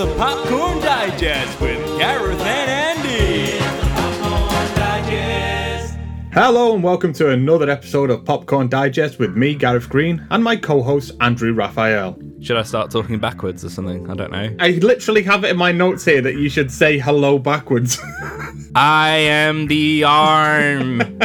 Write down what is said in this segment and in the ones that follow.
the Popcorn Digest with Gareth and Hello and welcome to another episode of Popcorn Digest with me, Gareth Green, and my co-host Andrew Raphael. Should I start talking backwards or something? I don't know. I literally have it in my notes here that you should say hello backwards. I am the arm.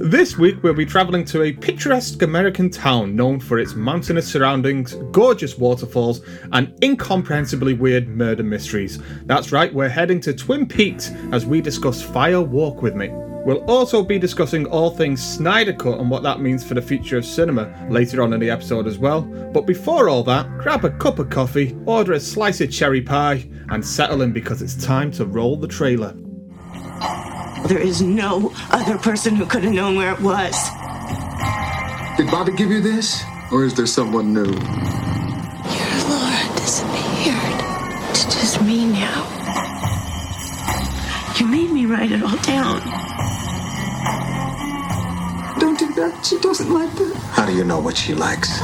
this week we'll be travelling to a picturesque American town known for its mountainous surroundings, gorgeous waterfalls, and incomprehensibly weird murder mysteries. That's right, we're heading to Twin Peaks as we discuss Fire Walk with Me. We'll also be discussing all things Snyder Cut and what that means for the future of cinema later on in the episode as well. But before all that, grab a cup of coffee, order a slice of cherry pie, and settle in because it's time to roll the trailer. There is no other person who could have known where it was. Did Bobby give you this? Or is there someone new? Your Laura disappeared. It's just me now. You made me write it all down. Don't do that. She doesn't like that. How do you know what she likes?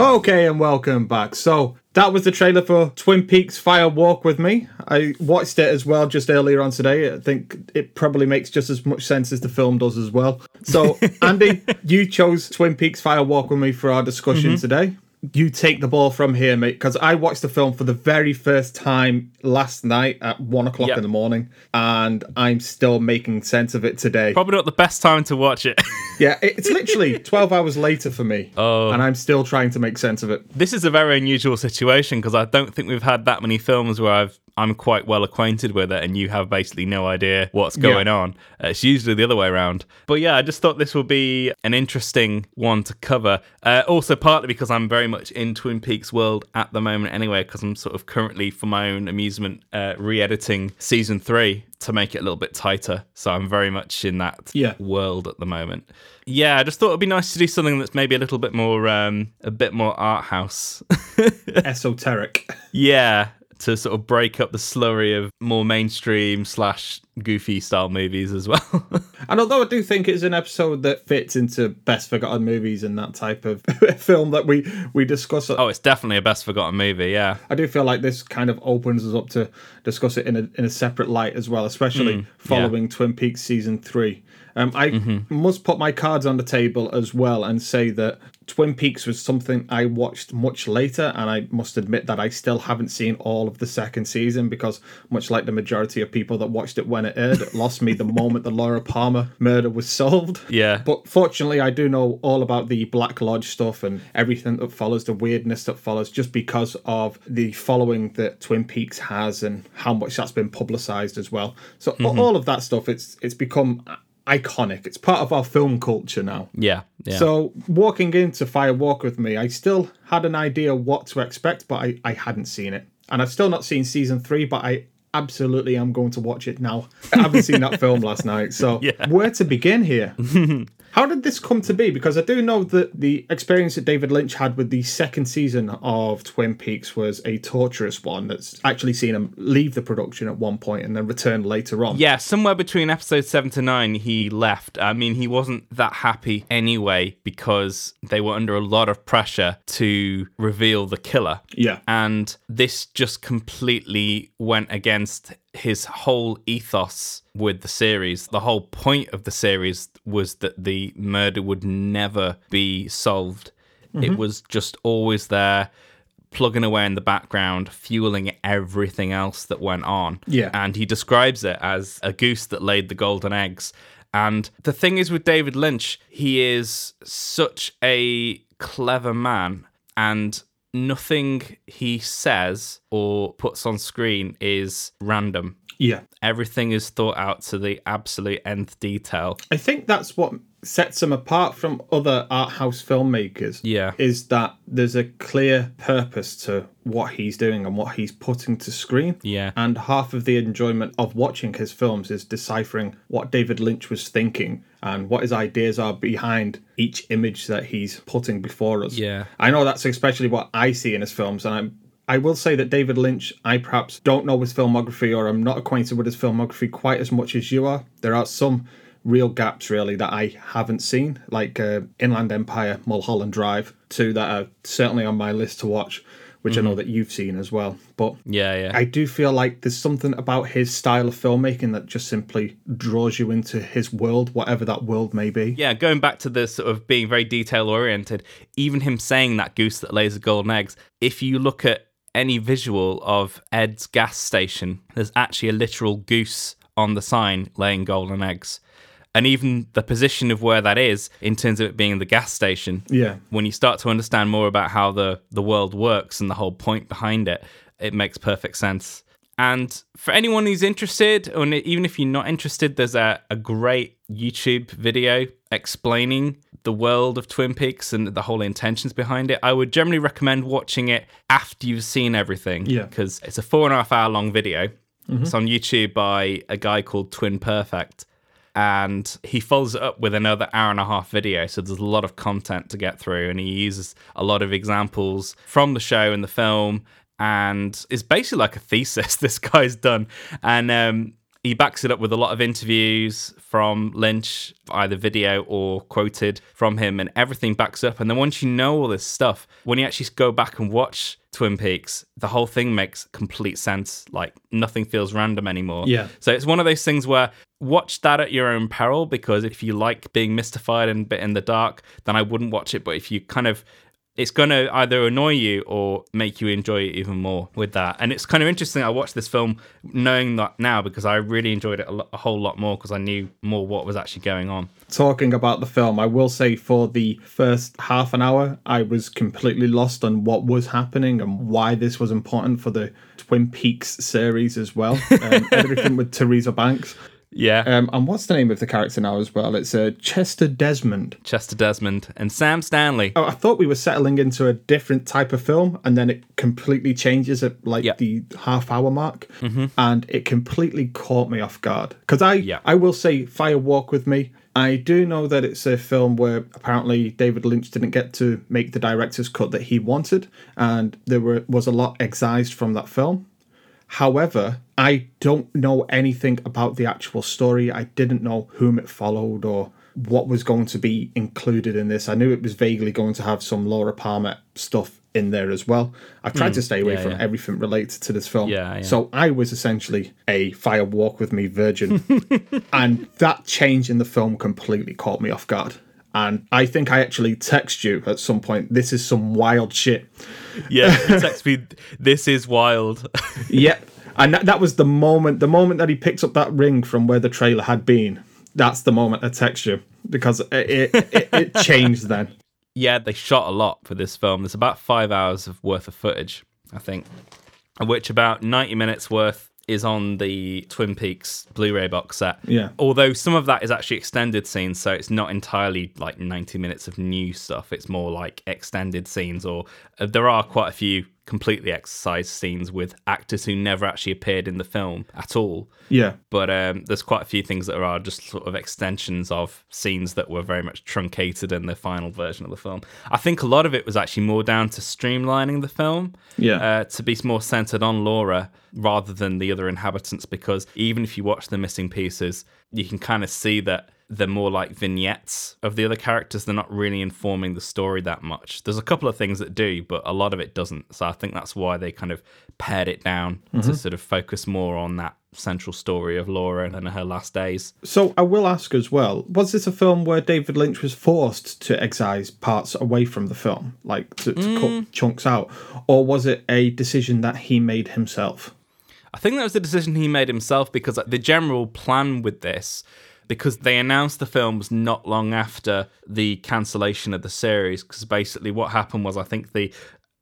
Okay, and welcome back. So, that was the trailer for Twin Peaks Fire Walk with Me. I watched it as well just earlier on today. I think it probably makes just as much sense as the film does as well. So, Andy, you chose Twin Peaks Fire Walk with Me for our discussion mm-hmm. today you take the ball from here, mate, because I watched the film for the very first time last night at one o'clock yep. in the morning, and I'm still making sense of it today. Probably not the best time to watch it. yeah, it's literally 12 hours later for me, oh. and I'm still trying to make sense of it. This is a very unusual situation because I don't think we've had that many films where I've I'm quite well acquainted with it, and you have basically no idea what's going yeah. on. Uh, it's usually the other way around. But yeah, I just thought this would be an interesting one to cover. Uh, also, partly because I'm very much in Twin Peaks world at the moment, anyway, because I'm sort of currently, for my own amusement, uh, re-editing season three to make it a little bit tighter. So I'm very much in that yeah. world at the moment. Yeah, I just thought it'd be nice to do something that's maybe a little bit more, um, a bit more art house, esoteric. Yeah, to sort of break up the slurry of more mainstream slash goofy style movies as well. and although I do think it's an episode that fits into best forgotten movies and that type of film that we we discuss. Oh, it's definitely a best forgotten movie. Yeah, I do feel like this kind of opens us up to discuss it in a in a separate light as well, especially mm, following yeah. Twin Peaks season three. Um, I mm-hmm. must put my cards on the table as well and say that Twin Peaks was something I watched much later, and I must admit that I still haven't seen all of the second season because, much like the majority of people that watched it when it aired, it lost me the moment the Laura Palmer murder was solved. Yeah. But fortunately, I do know all about the Black Lodge stuff and everything that follows, the weirdness that follows, just because of the following that Twin Peaks has and how much that's been publicized as well. So mm-hmm. all of that stuff, it's it's become iconic. It's part of our film culture now. Yeah, yeah. So walking into Fire Walk with me, I still had an idea what to expect, but I, I hadn't seen it. And I've still not seen season three, but I absolutely am going to watch it now. I haven't seen that film last night. So yeah. where to begin here? How did this come to be? Because I do know that the experience that David Lynch had with the second season of Twin Peaks was a torturous one that's actually seen him leave the production at one point and then return later on. Yeah, somewhere between episode seven to nine, he left. I mean, he wasn't that happy anyway because they were under a lot of pressure to reveal the killer. Yeah. And this just completely went against his whole ethos with the series. The whole point of the series was that the murder would never be solved. Mm-hmm. It was just always there, plugging away in the background, fueling everything else that went on. Yeah. And he describes it as a goose that laid the golden eggs. And the thing is with David Lynch, he is such a clever man and nothing he says or puts on screen is random. Yeah. Everything is thought out to the absolute nth detail. I think that's what sets him apart from other art house filmmakers. Yeah. Is that there's a clear purpose to what he's doing and what he's putting to screen. Yeah. And half of the enjoyment of watching his films is deciphering what David Lynch was thinking and what his ideas are behind each image that he's putting before us. Yeah. I know that's especially what I see in his films and I'm I will say that David Lynch, I perhaps don't know his filmography or I'm not acquainted with his filmography quite as much as you are. There are some real gaps really that I haven't seen, like uh, Inland Empire, Mulholland Drive, two that are certainly on my list to watch. Which I know mm-hmm. that you've seen as well. But Yeah, yeah. I do feel like there's something about his style of filmmaking that just simply draws you into his world, whatever that world may be. yeah, going back to the sort of being very detail oriented, even him saying that goose that lays the golden eggs, if you look at any visual of Ed's gas station, there's actually a literal goose on the sign laying golden eggs. And even the position of where that is in terms of it being the gas station, Yeah. when you start to understand more about how the, the world works and the whole point behind it, it makes perfect sense. And for anyone who's interested, or even if you're not interested, there's a, a great YouTube video explaining the world of Twin Peaks and the whole intentions behind it. I would generally recommend watching it after you've seen everything. Yeah. Because it's a four and a half hour long video. Mm-hmm. It's on YouTube by a guy called Twin Perfect. And he follows it up with another hour and a half video. So there's a lot of content to get through. And he uses a lot of examples from the show and the film. And it's basically like a thesis this guy's done. And um, he backs it up with a lot of interviews from Lynch, either video or quoted from him, and everything backs up. And then once you know all this stuff, when you actually go back and watch Twin Peaks, the whole thing makes complete sense. Like nothing feels random anymore. Yeah. So it's one of those things where watch that at your own peril because if you like being mystified and bit in the dark, then I wouldn't watch it. But if you kind of it's going to either annoy you or make you enjoy it even more with that. And it's kind of interesting. I watched this film knowing that now because I really enjoyed it a, lo- a whole lot more because I knew more what was actually going on. Talking about the film, I will say for the first half an hour, I was completely lost on what was happening and why this was important for the Twin Peaks series as well. Um, everything with Teresa Banks. Yeah. Um, and what's the name of the character now as well? It's uh, Chester Desmond. Chester Desmond and Sam Stanley. Oh, I thought we were settling into a different type of film, and then it completely changes at like Yep. the half hour mark, and it completely caught me off guard. Because I, Yeah. I will say, Fire Walk with Me. I do know that it's a film where apparently David Lynch didn't get to make the director's cut that he wanted, and there were was a lot excised from that film. However, I don't know anything about the actual story. I didn't know whom it followed or what was going to be included in this. I knew it was vaguely going to have some Laura Palmer stuff in there as well. I've tried hmm. to stay away yeah, from yeah. everything related to this film. Yeah. So I was essentially a fire walk with me virgin. and that change in the film completely caught me off guard. And I think I actually text you at some point, this is some wild shit. Yeah. he texts me, this is wild. Yep. And that, that was the moment, the moment that he picks up that ring from where the trailer had been. That's the moment I text you because it, it, it, it changed then. yeah, they shot a lot for this film. There's about five hours of worth of footage, I think, which about 90 minutes worth is on the Twin Peaks Blu-ray box set. Yeah. Although some of that is actually extended scenes, so it's not entirely like 90 minutes of new stuff. It's more like extended scenes, or uh, there are quite a few completely exercise scenes with actors who never actually appeared in the film at all Yeah. but um, there's quite a few things that are just sort of extensions of scenes that were very much truncated in the final version of the film. I think a lot of it was actually more down to streamlining the film, Yeah. uh, to be more centered on Laura rather than the other inhabitants. Because even if you watch the missing pieces, you can kind of see that they're more like vignettes of the other characters. They're not really informing the story that much. There's a couple of things that do, but a lot of it doesn't. So I think that's why they kind of pared it down to mm-hmm. sort of focus more on that central story of Laura and her last days. So I will ask as well, was this a film where David Lynch was forced to excise parts away from the film, like to, to cut mm. chunks out? Or was it a decision that he made himself? I think that was the decision he made himself because the general plan with this, because they announced the films not long after the cancellation of the series, because basically what happened was I think the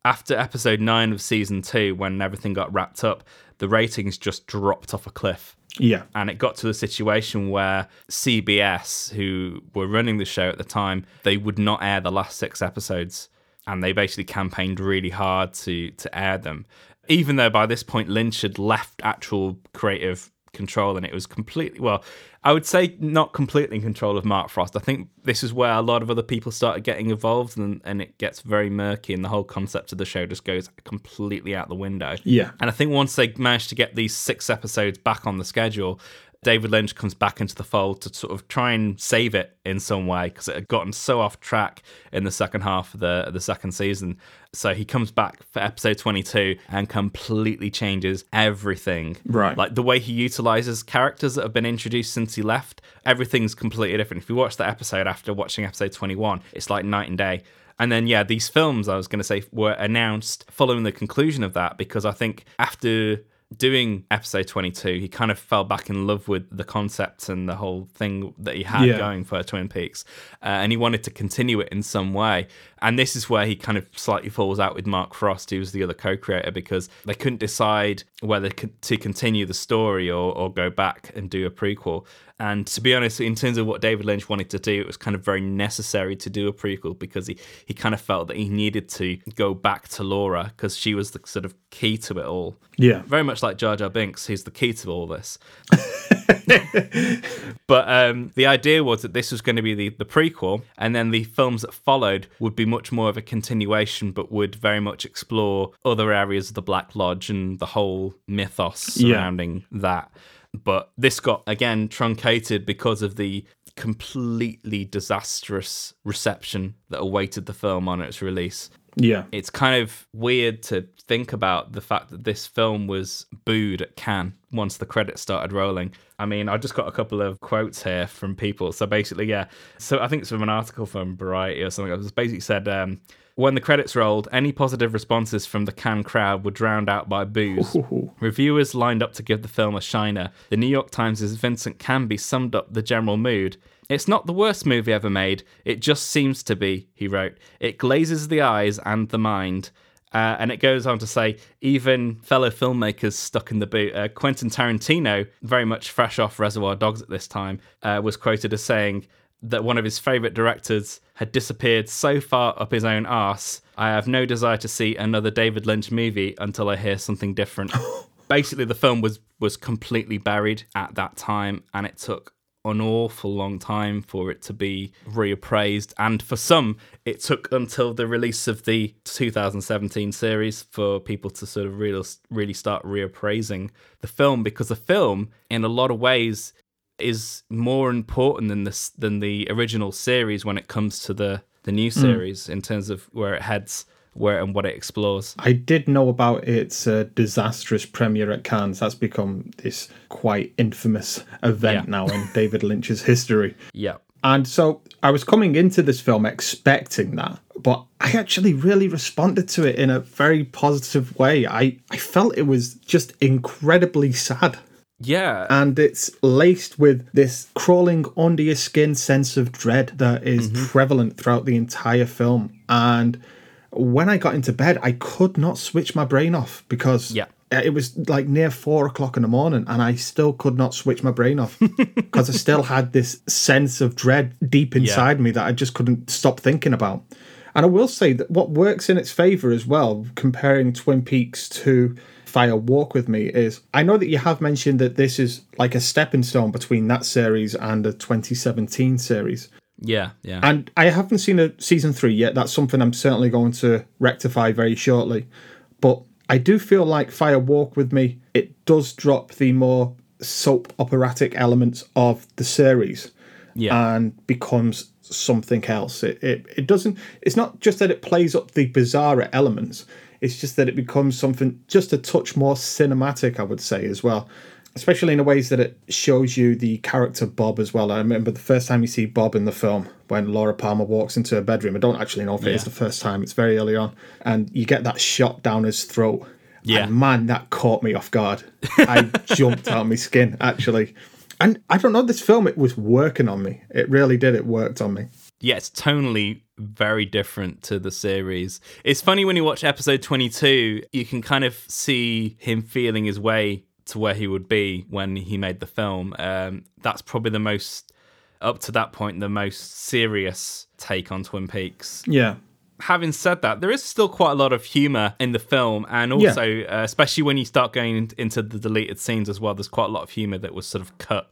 after episode nine of season two, when everything got wrapped up, the ratings just dropped off a cliff. Yeah. And it got to a situation where CBS, who were running the show at the time, they would not air the last six episodes. And they basically campaigned really hard to to air them. Even though by this point Lynch had left actual creative control and it was completely well, I would say not completely in control of Mark Frost. I think this is where a lot of other people started getting involved and, and it gets very murky and the whole concept of the show just goes completely out the window. Yeah. And I think once they managed to get these six episodes back on the schedule, David Lynch comes back into the fold to sort of try and save it in some way because it had gotten so off track in the second half of the the second season. So he comes back for episode 22 and completely changes everything. Right. Like the way he utilizes characters that have been introduced since he left, everything's completely different. If you watch that episode after watching episode 21, it's like night and day. And then, yeah, these films, I was going to say, were announced following the conclusion of that because I think after doing episode 22, he kind of fell back in love with the concept and the whole thing that he had Yeah. going for Twin Peaks. Uh, and he wanted to continue it in some way. And this is where he kind of slightly falls out with Mark Frost, who was the other co creator, because they couldn't decide whether to continue the story or, or go back and do a prequel. And to be honest, in terms of what David Lynch wanted to do, it was kind of very necessary to do a prequel because he, he kind of felt that he needed to go back to Laura because she was the sort of key to it all. Yeah. Very much like Jar Jar Binks, who's the key to all this. but um, the idea was that this was going to be the, the prequel, and then the films that followed would be much more of a continuation, but would very much explore other areas of the Black Lodge and the whole mythos Yeah. surrounding that. But this got again truncated because of the completely disastrous reception that awaited the film on its release Yeah. it's kind of weird to think about the fact that this film was booed at Cannes once the credits started rolling. I mean, I just got a couple of quotes here from people. So basically, yeah. So I think it's from an article from Variety or something. It was basically said, um, when the credits rolled, any positive responses from the Cannes crowd were drowned out by boos. Reviewers lined up to give the film a shiner. The New York Times' Vincent Canby summed up the general mood. It's not the worst movie ever made. It just seems to be, he wrote. It glazes the eyes and the mind. Uh, and it goes on to say, even fellow filmmakers stuck in the boot. Uh, Quentin Tarantino, very much fresh off Reservoir Dogs at this time, uh, was quoted as saying that one of his favourite directors had disappeared so far up his own arse, I have no desire to see another David Lynch movie until I hear something different. Basically, the film was was completely buried at that time, and it took an awful long time for it to be reappraised. And for some, it took until the release of the 2017 series for people to sort of really, really start reappraising the film because the film, in a lot of ways, is more important than this than the original series when it comes to the the new hmm. series in terms of where it heads, where and what it explores. I did know about its uh, disastrous premiere at Cannes. That's become this quite infamous event Yeah. now in David Lynch's history. Yeah. And so I was coming into this film expecting that, but I actually really responded to it in a very positive way. I, I felt it was just incredibly sad. Yeah. And it's laced with this crawling under your skin sense of dread that is Mm-hmm. prevalent throughout the entire film. And when I got into bed, I could not switch my brain off because Yeah. Uh, it was like near four o'clock in the morning and I still could not switch my brain off because I still had this sense of dread deep inside me that I just couldn't stop thinking about. And I will say that what works in its favor as well, comparing Twin Peaks to Fire Walk with Me, is I know that you have mentioned that this is like a stepping stone between that series and the 2017 series. Yeah. Yeah. And I haven't seen a season three yet. That's something I'm certainly going to rectify very shortly. But I do feel like Fire Walk with Me, it does drop the more soap operatic elements of the series yeah. and becomes something else. It, it it doesn't it's not just that it plays up the bizarre elements, it's just that it becomes something just a touch more cinematic, I would say, as well. Especially in the ways that it shows you the character Bob as well. I remember the first time you see Bob in the film when Laura Palmer walks into her bedroom. I don't actually know if it is the first time, it's very early on. And you get that shot down his throat. Yeah. And man, that caught me off guard. I jumped out of my skin, actually. And I don't know, this film, it was working on me. It really did. It worked on me. yeah, it's tonally very different to the series. It's funny when you watch episode 22, you can kind of see him feeling his way to where he would be when he made the film. Um, that's probably the most, up to that point, the most serious take on Twin Peaks. Yeah. having said that, there is still quite a lot of humor in the film, and also, uh, especially when you start going into the deleted scenes as well, there's quite a lot of humor that was sort of cut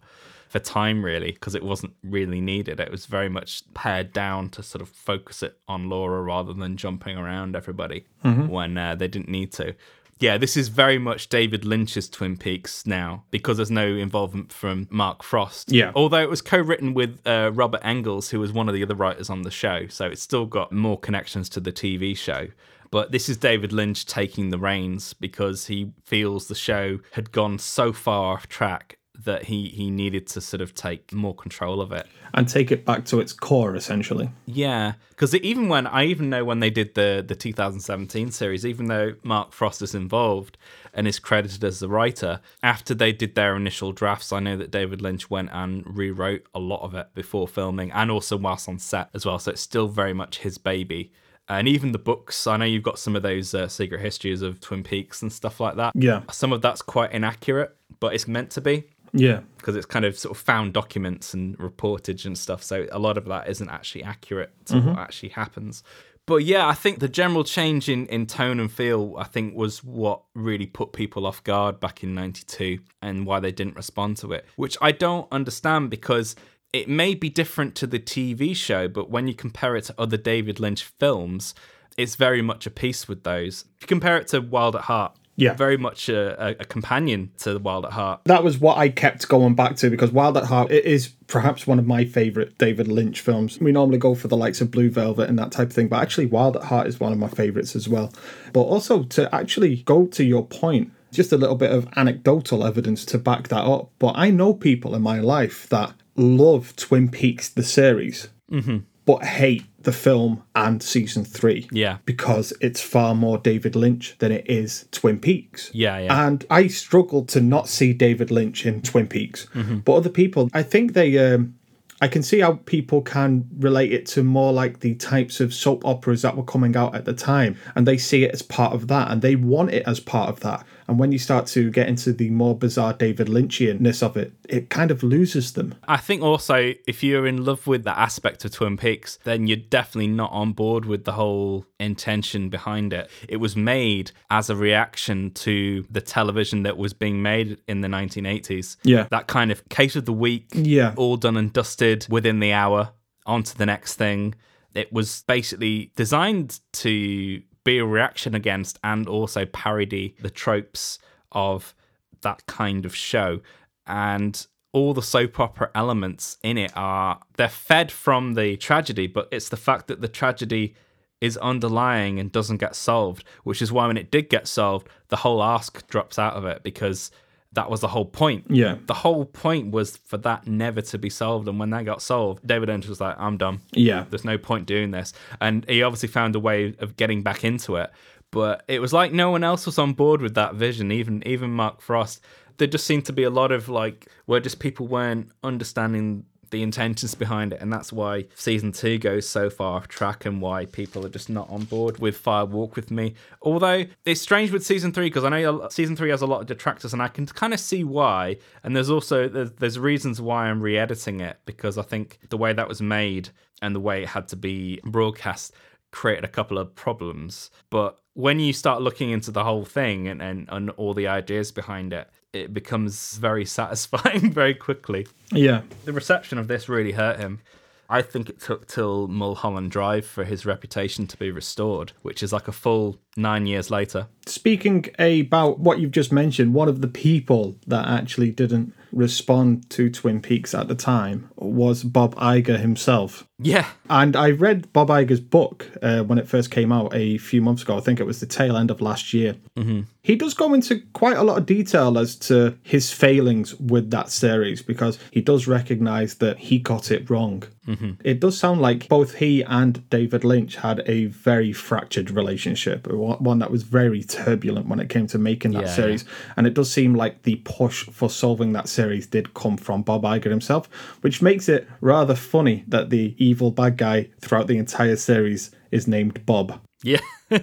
for time, really, because it wasn't really needed. It was very much pared down to sort of focus it on Laura rather than jumping around everybody when uh, they didn't need to. Yeah, this is very much David Lynch's Twin Peaks now because there's no involvement from Mark Frost. Yeah. Although it was co written with uh, Robert Engels, who was one of the other writers on the show. So it's still got more connections to the TV show. But this is David Lynch taking the reins because he feels the show had gone so far off track that he, he needed to sort of take more control of it. And take it back to its core, essentially. Yeah, because even when I even know when they did the the 2017 series, even though Mark Frost is involved and is credited as the writer, after they did their initial drafts, I know that David Lynch went and rewrote a lot of it before filming and also whilst on set as well. So it's still very much his baby. And even the books, I know you've got some of those uh, secret histories of Twin Peaks and stuff like that. Yeah. Some of that's quite inaccurate, but it's meant to be Yeah. because it's kind of sort of found documents and reportage and stuff. So a lot of that isn't actually accurate to mm-hmm. what actually happens. But yeah, I think the general change in, in tone and feel, I think, was what really put people off guard back in 92 and why they didn't respond to it, which I don't understand because it may be different to the TV show, but when you compare it to other David Lynch films, it's very much a piece with those. If you compare it to Wild at Heart, Yeah. very much a, a, companion to Wild at Heart. That was what I kept going back to because Wild at Heart it is perhaps one of my favourite David Lynch films. We normally go for the likes of Blue Velvet and that type of thing, but actually Wild at Heart is one of my favourites as well. But also to actually go to your point, just a little bit of anecdotal evidence to back that up. But I know people in my life that love Twin Peaks the series, mm-hmm. But hate the film and season three. Yeah. Because it's far more David Lynch than it is Twin Peaks. Yeah, yeah. And I struggled to not see David Lynch in Twin Peaks. But other people, I think they, um, I can see how people can relate it to more like the types of soap operas that were coming out at the time. And they see it as part of that and they want it as part of that. And when you start to get into the more bizarre David Lynchianness of it, it kind of loses them. I think also if you're in love with that aspect of Twin Peaks, then you're definitely not on board with the whole intention behind it. It was made as a reaction to the television that was being made in the 1980s. Yeah. That kind of case of the week, Yeah. all done and dusted within the hour, on to the next thing. It was basically designed to be a reaction against and also parody the tropes of that kind of show. And all the soap opera elements in it are they're fed from the tragedy, but it's the fact that the tragedy is underlying and doesn't get solved, which is why when it did get solved, the whole ask drops out of it because that was the whole point. Yeah. The whole point was for that never to be solved. And when that got solved, David Lynch was like, I'm done. Yeah. There's no point doing this. And he obviously found a way of getting back into it. But it was like no one else was on board with that vision, even even Mark Frost. There just seemed to be a lot of like where just people weren't understanding the intentions behind it, and that's why season two goes so far off track, and why people are just not on board with Fire Walk with Me. Although it's strange with season three because I know season three has a lot of detractors, and I can kind of see why. And there's also there's, there's reasons why I'm re-editing it because I think the way that was made and the way it had to be broadcast created a couple of problems. But when you start looking into the whole thing and, and, and all the ideas behind it, it becomes very satisfying very quickly. Yeah. The reception of this really hurt him. I think it took till Mulholland Drive for his reputation to be restored, which is like a full nine years later. Speaking about what you've just mentioned, one of the people that actually didn't respond to Twin Peaks at the time was Bob Iger himself. Yeah. And I read Bob Iger's book uh, when it first came out a few months ago. I think it was the tail end of last year. Mm-hmm. He does go into quite a lot of detail as to his failings with that series because he does recognize that he got it wrong. Mm-hmm. It does sound like both he and David Lynch had a very fractured relationship, one that was very turbulent when it came to making that Yeah, series. And it does seem like the push for solving that series did come from Bob Iger himself, which makes it rather funny that the evil bad guy throughout the entire series is named Bob. Yeah.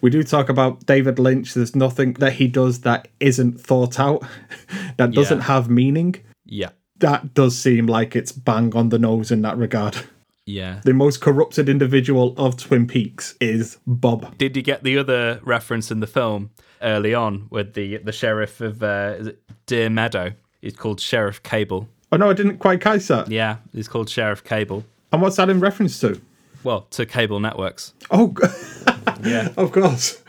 We do talk about David Lynch. There's nothing that he does that isn't thought out, that doesn't Yeah. have meaning. yeah. That does seem like it's bang on the nose in that regard. Yeah. The most corrupted individual of Twin Peaks is Bob. Did you get the other reference in the film early on with the the sheriff of uh, Deer Meadow? He's called Sheriff Cable. Oh no, I didn't quite catch that. Yeah, he's called Sheriff Cable. And what's that in reference to? Well, to cable networks. Oh, Yeah. Of course.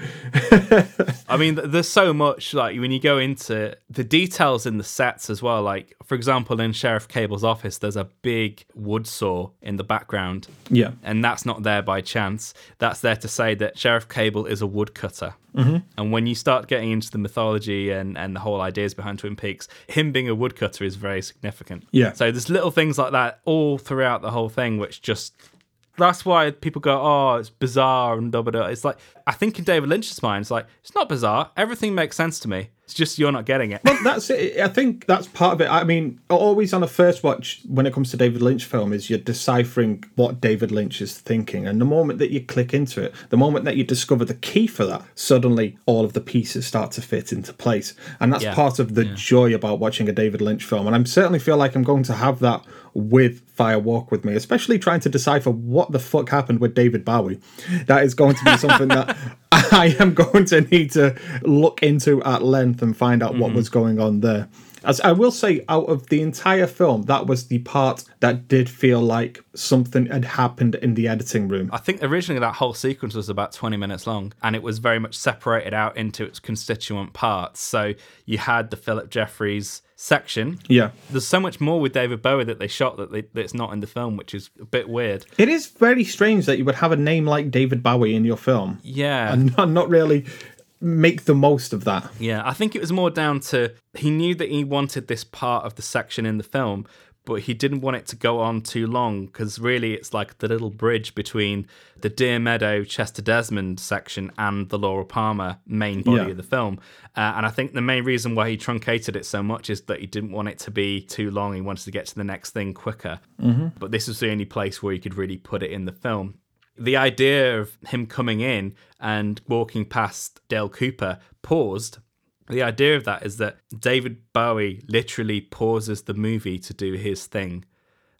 I mean, there's so much like when you go into the details in the sets as well. Like, for example, in Sheriff Cable's office, there's a big wood saw in the background, Yeah. and that's not there by chance. That's there to say that Sheriff Cable is a woodcutter. Mm-hmm. And when you start getting into the mythology and, and the whole ideas behind Twin Peaks, him being a woodcutter is very significant. Yeah. So there's little things like that all throughout the whole thing, which just that's why people go, oh, it's bizarre and da da. It's like I think in David Lynch's mind, it's like it's not bizarre. Everything makes sense to me. It's just you're not getting it. Well, That's it. I think that's part of it. I mean, always on a first watch when it comes to David Lynch film is you're deciphering what David Lynch is thinking, and the moment that you click into it, the moment that you discover the key for that, suddenly all of the pieces start to fit into place, and that's Yeah. part of the joy about watching a David Lynch film. And I certainly feel like I'm going to have that with Fire Walk with Me, especially trying to decipher what the fuck happened with David Bowie. That is going to be something that I am going to need to look into at length and find out what mm-hmm. was going on there. As I will say, out of the entire film, that was the part that did feel like something had happened in the editing room. I think originally that whole sequence was about 20 minutes long and it was very much separated out into its constituent parts. So you had the Phillip Jeffries section. Yeah. There's so much more with David Bowie that they shot that they, that's not in the film, which is a bit weird. It is very strange that you would have a name like David Bowie in your film Yeah. and not, not really make the most of that. Yeah, I think it was more down to he knew that he wanted this part of the section in the film, but he didn't want it to go on too long because really it's like the little bridge between the Deer Meadow Chester Desmond section and the Laura Palmer main body Yeah. of the film. Uh, and I think the main reason why he truncated it so much is that he didn't want it to be too long. He wanted to get to the next thing quicker. Mm-hmm. But this was the only place where he could really put it in the film the idea of him coming in and walking past Dale Cooper paused. The idea of that is that David Bowie literally pauses the movie to do his thing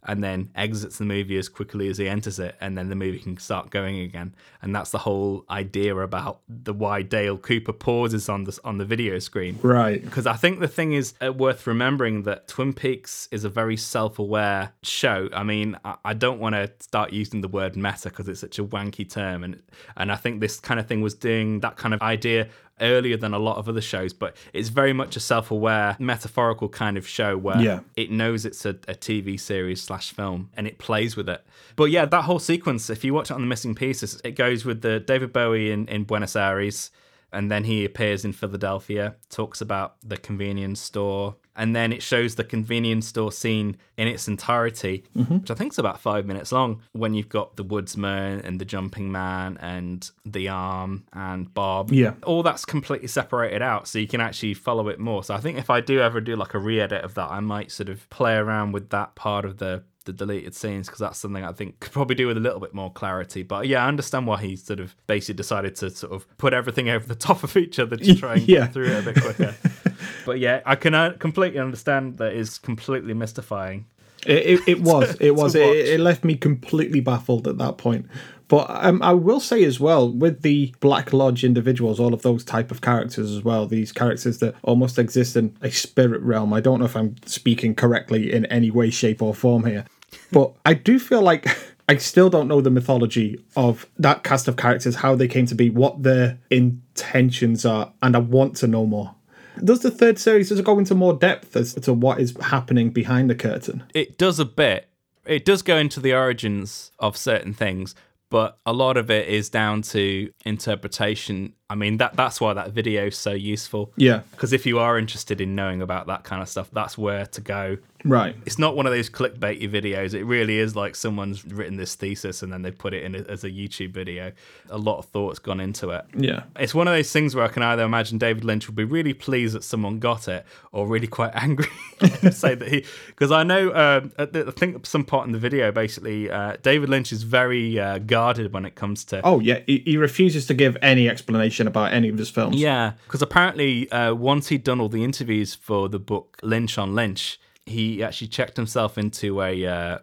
and then exits the movie as quickly as he enters it and then the movie can start going again and that's the whole idea about the why Dale Cooper pauses on the on the video screen Right. because I think the thing is uh, worth remembering that Twin Peaks is a very self-aware show. I mean, I, I don't want to start using the word meta because it's such a wanky term, and and I think this kind of thing was doing that kind of idea earlier than a lot of other shows, but it's very much a self-aware, metaphorical kind of show where Yeah. it knows it's a, a TV series slash film and it plays with it. But yeah, that whole sequence, if you watch it on the missing pieces, it goes with the David Bowie in, in Buenos Aires, and then he appears in Philadelphia, talks about the convenience store, and then it shows the convenience store scene in its entirety, mm-hmm. which I think is about five minutes long. When you've got the woodsman and the jumping man and the arm and Bob, Yeah. all that's completely separated out, so you can actually follow it more. So I think if I do ever do like a re-edit of that, I might sort of play around with that part of the the deleted scenes because that's something I think could probably do with a little bit more clarity. But yeah, I understand why he sort of basically decided to sort of put everything over the top of each other to try and Yeah. get through it a bit quicker. but yeah, I can uh, completely understand that is completely mystifying. It, it, it was. It was. It, it left me completely baffled at that point. But um, I will say as well, with the Black Lodge individuals, all of those type of characters as well, these characters that almost exist in a spirit realm. I don't know if I'm speaking correctly in any way, shape, or form here, but I do feel like I still don't know the mythology of that cast of characters, how they came to be, what their intentions are, and I want to know more. Does the third series does it go into more depth as to what is happening behind the curtain? it does a bit. It does go into the origins of certain things, but a lot of it is down to interpretation. I mean, that that's why that video is so useful. Yeah. Because if you are interested in knowing about that kind of stuff, that's where to go. Right. It's not one of those clickbaity videos. It really is like someone's written this thesis and then they put it in as a YouTube video. A lot of thought's gone into it. Yeah. It's one of those things where I can either imagine David Lynch would be really pleased that someone got it, or really quite angry say that he. Because I know, uh, I think some part in the video, basically, uh, David Lynch is very uh, guarded when it comes to. Oh yeah, he, he refuses to give any explanation about any of his films. Yeah, because apparently, uh, once he'd done all the interviews for the book Lynch on Lynch, he actually checked himself into a uh,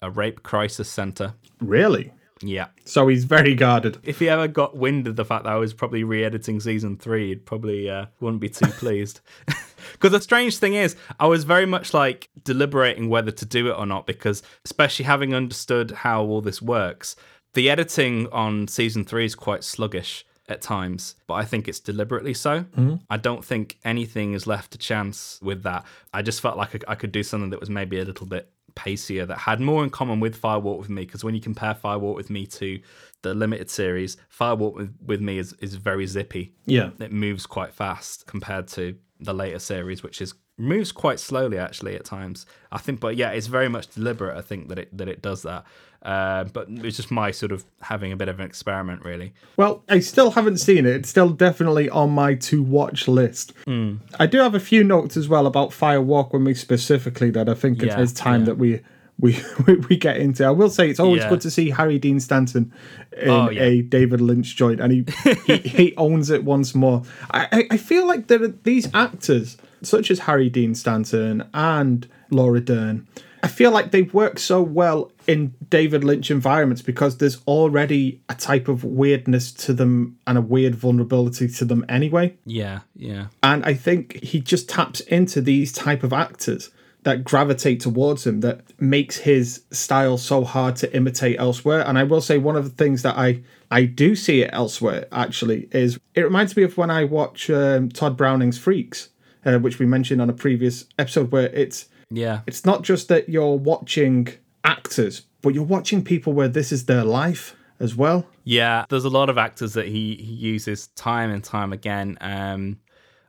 a rape crisis center. Really? Yeah. So he's very guarded. If he ever got wind of the fact that I was probably re-editing season three, he'd probably uh, wouldn't be too pleased. Because the strange thing is, I was very much like deliberating whether to do it or not. Because especially having understood how all this works, The editing on season three is quite sluggish at times, but I think it's deliberately so. Mm-hmm. I don't think anything is left to chance with that. I just felt like I, I could do something that was maybe a little bit pacier, that had more in common with Fire Walk with Me. Because when you compare Fire Walk with Me to the limited series, Fire Walk with, with Me is, is very zippy. Yeah. It moves quite fast compared to the later series, which is moves quite slowly actually at times. I think, but yeah, it's very much deliberate. I think that it that it does that. Uh, but it's just my sort of having a bit of an experiment, really. Well, I still haven't seen it. It's still definitely on my to watch list. I do have a few notes as well about Fire Walk with Me specifically that I think Yeah, it's time yeah. that we. We, we get into. I will say it's always Yeah. good to see Harry Dean Stanton in Oh, yeah. a David Lynch joint, and he, he he owns it once more. I I- I feel like there are these actors such as Harry Dean Stanton and Laura Dern. I feel like they work so well in David Lynch environments because there's already a type of weirdness to them and a weird vulnerability to them anyway. Yeah, yeah, And I think he just taps into these type of actors that gravitate towards him that makes his style so hard to imitate elsewhere. And I will say one of the things that I I do see it elsewhere actually is it reminds me of when I watch um, Tod Browning's Freaks, uh, which we mentioned on a previous episode, where it's yeah, it's not just that you're watching actors, but you're watching people where this is their life as well. yeah. There's a lot of actors that he, he uses time and time again. Um,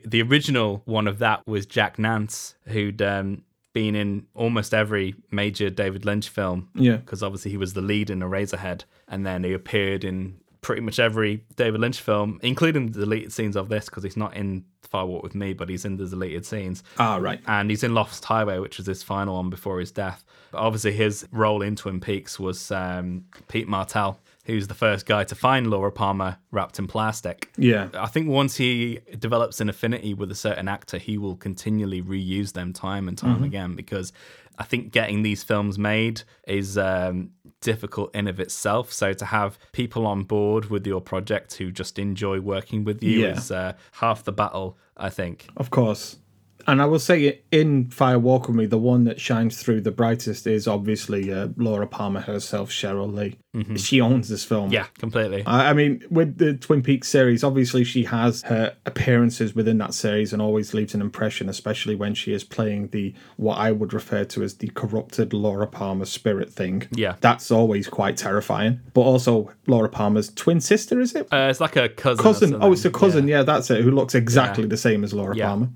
the original one of that was Jack Nance, who'd um, been in almost every major David Lynch film. Yeah. because obviously he was the lead in Eraserhead, and then he appeared in pretty much every David Lynch film, including the deleted scenes of this, because he's not in Fire Walk with Me, but he's in the deleted scenes. Ah, right. and he's in Lost Highway, which was his final one before his death. But obviously, his role in Twin Peaks was um, Pete Martell, who's the first guy to find Laura Palmer wrapped in plastic. Yeah. I think once he develops an affinity with a certain actor, he will continually reuse them time and time again because I think getting these films made is um, difficult in of itself. So to have people on board with your project who just enjoy working with you Yeah. is uh, half the battle, I think. Of course. And I will say in Fire Walk with Me, the one that shines through the brightest is obviously uh, Laura Palmer herself, Sheryl Lee. She owns this film. Yeah, completely. I I mean, with the Twin Peaks series, obviously she has her appearances within that series and always leaves an impression, especially when she is playing the what I would refer to as the corrupted Laura Palmer spirit thing. Yeah. That's always quite terrifying. But also Laura Palmer's twin sister, is it? Uh, it's like a cousin. cousin. Oh, it's a cousin. Yeah. that's it. Who looks exactly Yeah. the same as Laura Yeah. Palmer.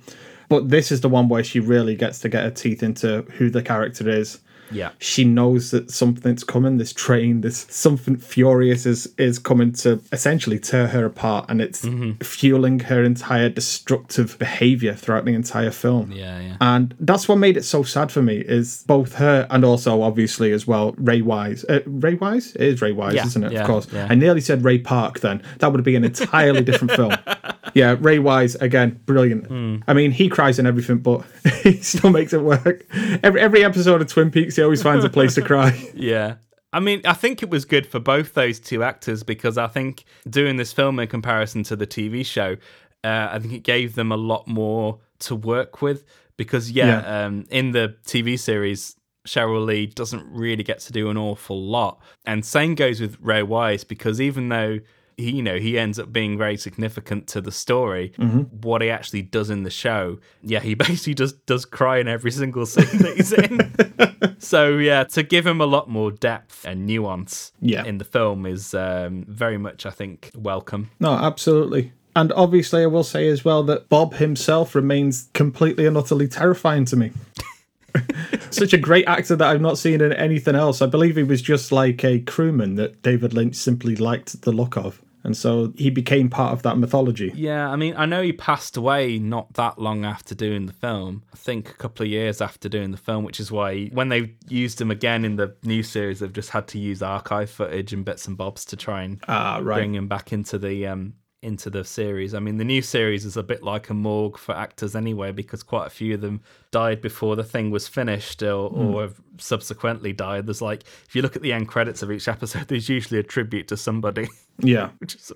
But this is the one where she really gets to get her teeth into who the character is. Yeah. She knows that something's coming. This train, this something furious is is coming to essentially tear her apart, and it's Mm-hmm. fueling her entire destructive behavior throughout the entire film. Yeah, yeah. And that's what made it so sad for me is both her and also obviously as well Ray Wise. Uh, Ray Wise it is Ray Wise, Yeah, isn't it? yeah, of course. yeah. I nearly said Ray Park. Then that would be an entirely different film. Yeah, Ray Wise again, brilliant. Hmm. I mean, he cries and everything, but he still makes it work. Every every episode of Twin Peaks, he always finds a place to cry. Yeah. I mean, I think it was good for both those two actors because I think doing this film in comparison to the TV show, uh, I think it gave them a lot more to work with. Because, yeah, Yeah. Um, in the TV series, Sheryl Lee doesn't really get to do an awful lot. And same goes with Ray Wise because even though he, you know, he ends up being very significant to the story, what he actually does in the show, yeah, he basically just does cry in every single scene that he's in. So yeah, to give him a lot more depth and nuance Yeah. in the film is um, very much, I think, welcome. No, absolutely. And obviously, I will say as well that Bob himself remains completely and utterly terrifying to me. Such a great actor that I've not seen in anything else. I believe he was just like a crewman that David Lynch simply liked the look of. And so he became part of that mythology. Yeah, I mean, I know he passed away not that long after doing the film. I think a couple of years after doing the film, which is why when they used him again in the new series, they've just had to use archive footage and bits and bobs to try and Ah, right. bring him back into the um into the series. I mean, the new series is a bit like a morgue for actors anyway, because quite a few of them died before the thing was finished or, or have subsequently died. There's like, if you look at the end credits of each episode, there's usually a tribute to somebody. Yeah. which is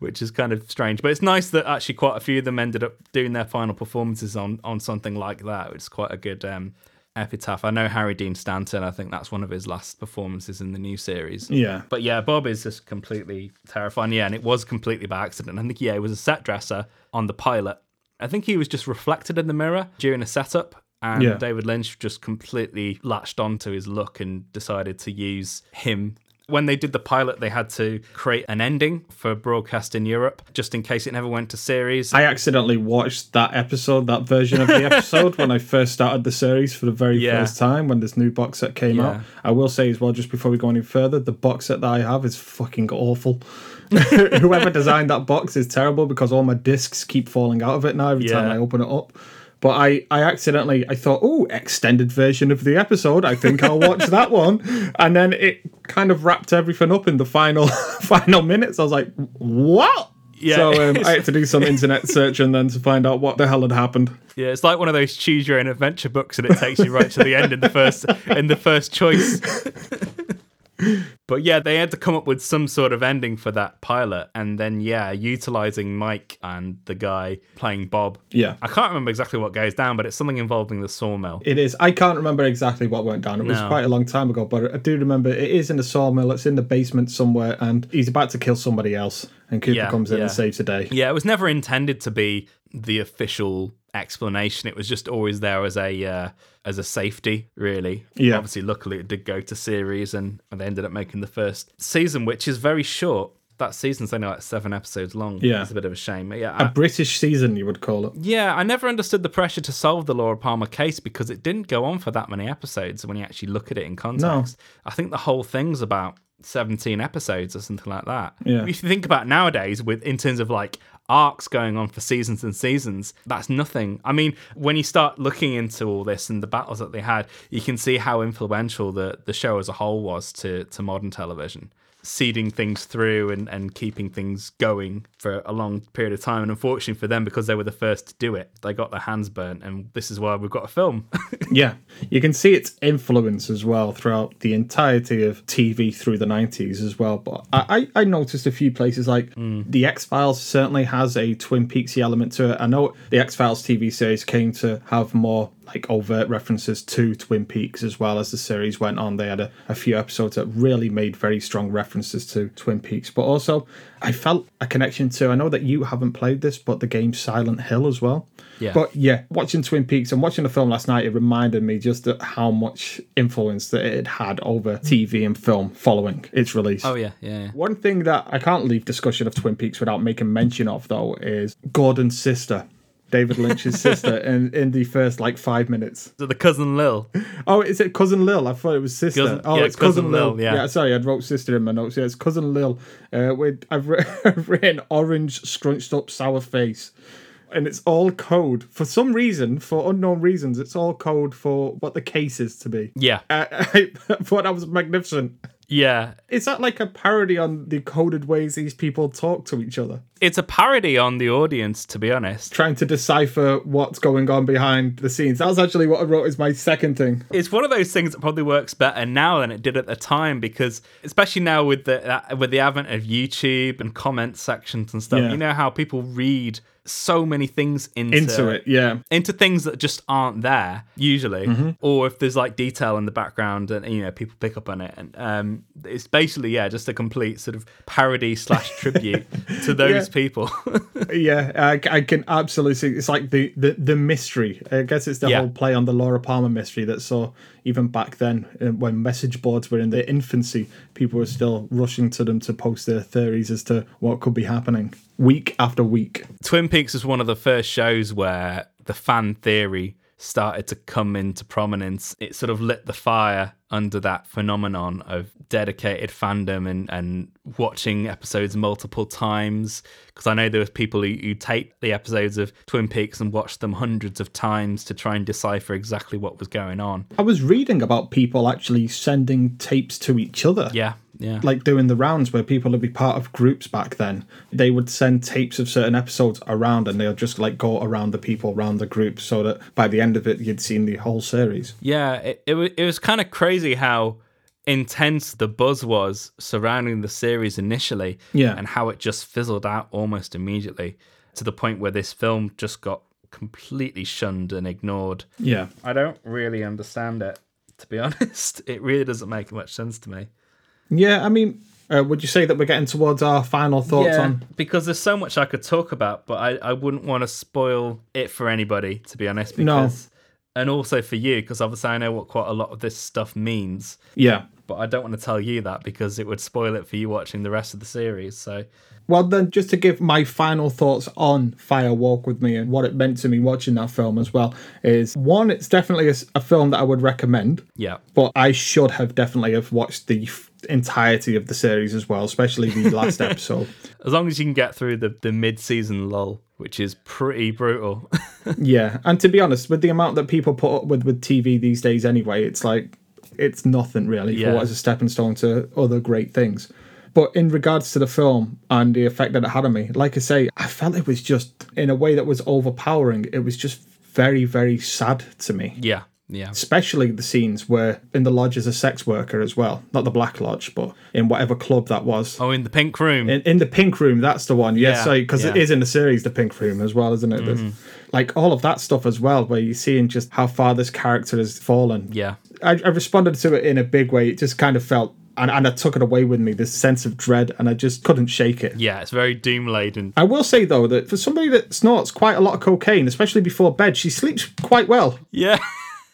which is kind of strange. But it's nice that actually quite a few of them ended up doing their final performances on on something like that. It's quite a good um epitaph. I know Harry Dean Stanton. I think that's one of his last performances in the new series. Yeah. But yeah, Bob is just completely terrifying. Yeah, and it was completely by accident. I think yeah, he was a set dresser on the pilot. I think he was just reflected in the mirror during a setup. And Yeah. David Lynch just completely latched onto his look and decided to use him. When they did the pilot, they had to create an ending for broadcast in Europe, just in case it never went to series. I accidentally watched that episode, that version of the episode, when I first started the series for the very Yeah. first time when this new box set came Yeah. out. I will say as well, just before we go any further, the box set that I have is fucking awful. Whoever designed that box is terrible because all my discs keep falling out of it now every time I open it up. But I, I accidentally I thought, oh, extended version of the episode. I think I'll watch that one. And then it kind of wrapped everything up in the final final minutes. I was like, what? Yeah, So um, I had to do some internet search and then to find out what the hell had happened. Yeah, it's like one of those choose your own adventure books, and it takes you right to the end in the first in the first choice. But yeah, they had to come up with some sort of ending for that pilot, and then yeah, utilizing Mike and the guy playing Bob. Yeah. I can't remember exactly what goes down, but it's something involving the sawmill. It is. I can't remember exactly what went down. It was No. quite a long time ago, but I do remember it is in the sawmill. It's in the basement somewhere, and he's about to kill somebody else. And Cooper Yeah, comes in yeah. and saves the day. Yeah, it was never intended to be the official explanation. It was just always there as a uh, as a safety, really. Yeah. Obviously, luckily it did go to series, and they ended up making the first season, which is very short. That season's only like seven episodes long. Yeah. it's a bit of a shame. But yeah, A I, British season, you would call it. yeah, I never understood the pressure to solve the Laura Palmer case because it didn't go on for that many episodes. When you actually look at it in context, I think the whole thing's about 17 episodes or something like that. Yeah. If you think about nowadays, with in terms of like arcs going on for seasons and seasons, that's nothing. I mean, when you start looking into all this and the battles that they had, you can see how influential the, the show as a whole was to, to modern television. Seeding things through and, and keeping things going for a long period of time. And unfortunately for them, because they were the first to do it, they got their hands burnt. And this is why we've got a film. Yeah, you can see its influence as well throughout the entirety of TV through the 90s as well. But I, I I noticed a few places like hmm. The X Files certainly has a Twin Peaksy element to it. I know the X Files TV series came to have more like overt references to Twin Peaks as well as the series went on. They had a, a few episodes that really made very strong references to Twin Peaks. But also, I felt a connection to, I know that you haven't played this, but the game Silent Hill as well. Yeah. But yeah, watching Twin Peaks and watching the film last night, it reminded me just how much influence that it had over TV and film following its release. oh, yeah, yeah, yeah. One thing that I can't leave discussion of Twin Peaks without making mention of, though, is Gordon's sister, David Lynch's sister, in, in the first like five minutes. So the cousin Lil. Oh, is it cousin Lil? I thought it was sister. Cousin- oh, yeah, it's cousin, cousin Lil. Lil, yeah. sorry, I wrote sister in my notes. Yeah, it's cousin Lil. Uh, with I've, writ- I've written orange scrunched up sour face, and it's all code for some reason, for unknown reasons. It's all code for what the case is to be. Yeah. Uh, I thought that was magnificent. Yeah. Is that like a parody on the coded ways these people talk to each other? It's a parody on the audience, to be honest. Trying to decipher what's going on behind the scenes. That was actually what I wrote as my second thing. It's one of those things that probably works better now than it did at the time because, especially now with the uh, with the advent of YouTube and comment sections and stuff, Yeah. you know how people read so many things into Into it, yeah. into things that just aren't there usually, Mm-hmm. or if there's like detail in the background and you know people pick up on it, and um, it's basically yeah, just a complete sort of parody slash tribute to those. People. Yeah, I, I can absolutely see. It's like the, the, the mystery. I guess it's the Yeah. whole play on the Laura Palmer mystery that saw even back then uh, when message boards were in their infancy, people were still rushing to them to post their theories as to what could be happening week after week. Twin Peaks was one of the first shows where the fan theory started to come into prominence. It sort of lit the fire under that phenomenon of dedicated fandom and, and watching episodes multiple times. Because I know there was people who, who tape the episodes of Twin Peaks and watched them hundreds of times to try and decipher exactly what was going on. I was reading about people actually sending tapes to each other. Yeah, yeah. Like doing the rounds where people would be part of groups back then. They would send tapes of certain episodes around and they'll just like go around the people around the group so that by the end of it you'd seen the whole series. Yeah, it, it, wa- it was kind of crazy how intense the buzz was surrounding the series initially Yeah. and how it just fizzled out almost immediately to the point where this film just got completely shunned and ignored. Yeah. I don't really understand it, to be honest. It really doesn't make much sense to me. Yeah, I mean, uh, would you say that we're getting towards our final thoughts on? because there's so much I could talk about, but I, I wouldn't want to spoil it for anybody, to be honest. No. Because, And also for you, because obviously I know what quite a lot of this stuff means, Yeah. but I don't want to tell you that because it would spoil it for you watching the rest of the series. So, Well, then, just to give my final thoughts on Fire Walk with Me and what it meant to me watching that film as well is one, it's definitely a film that I would recommend, yeah. but I should have definitely have watched the f- entirety of the series as well, especially the last episode. As long as you can get through the, the mid season lull, which is pretty brutal. Yeah, and to be honest, with the amount that people put up with with TV these days, anyway, it's like it's nothing really Yeah. for what is a stepping stone to other great things. But in regards to the film and the effect that it had on me, like I say, I felt it was just in a way that was overpowering. It was just very, very sad to me. yeah. Yeah. Especially the scenes where in the lodge as a sex worker as well, not the Black Lodge, but in whatever club that was. Oh, in the pink room. In, in the pink room, that's the one. Yes, Yeah, because it yeah. Mm-hmm. is in the series, the pink room as well, isn't it? There's- Like all of that stuff as well, where you're seeing just how far this character has fallen. yeah. I, I responded to it in a big way. It just kind of felt, and, and I took it away with me, this sense of dread, and I just couldn't shake it. Yeah. It's very doom laden. I will say though that for somebody that snorts quite a lot of cocaine, especially before bed, she sleeps quite well. Yeah.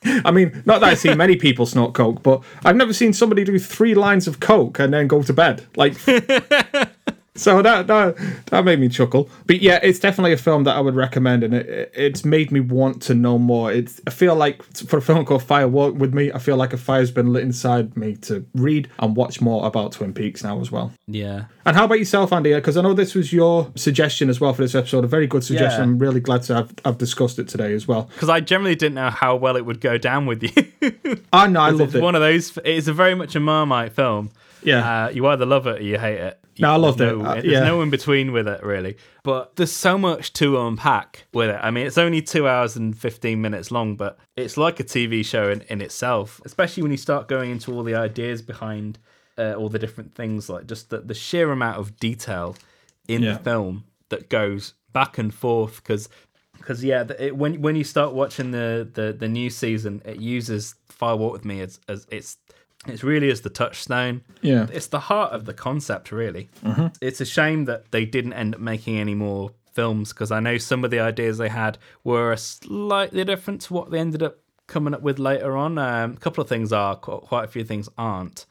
I mean, not that I've seen many people snort coke, but I've never seen somebody do three lines of coke and then go to bed. Like, so that that that made me chuckle. But yeah, it's definitely a film that I would recommend, and it, it's made me want to know more. It's I feel like for a film called Fire Walk with Me, I feel like a fire's been lit inside me to read and watch more about Twin Peaks now as well. Yeah. And how about yourself, Andy? Because I know this was your suggestion as well for this episode. A very good suggestion. Yeah. I'm really glad to have, have discussed it today as well. Because I generally didn't know how well it would go down with you. I know I loved it's it. one of those. It's a very much a Marmite film. Yeah. Uh, you either love it or you hate it. No, I loved There's it. no- Uh, There's yeah. no in between with it, really. But there's so much to unpack with it. I mean, it's only two hours and 15 minutes long, but it's like a TV show in, in itself, especially when you start going into all the ideas behind uh, all the different things, like just the, the sheer amount of detail in Yeah. the film that goes back and forth. Because because yeah, it, when when you start watching the, the the new season, it uses Fire Walk with Me as as it's it's really as the touchstone. Yeah. it's the heart of the concept. Really, it's a shame that they didn't end up making any more films because I know some of the ideas they had were slightly different to what they ended up coming up with later on. Um, a couple of things are, quite a few things aren't.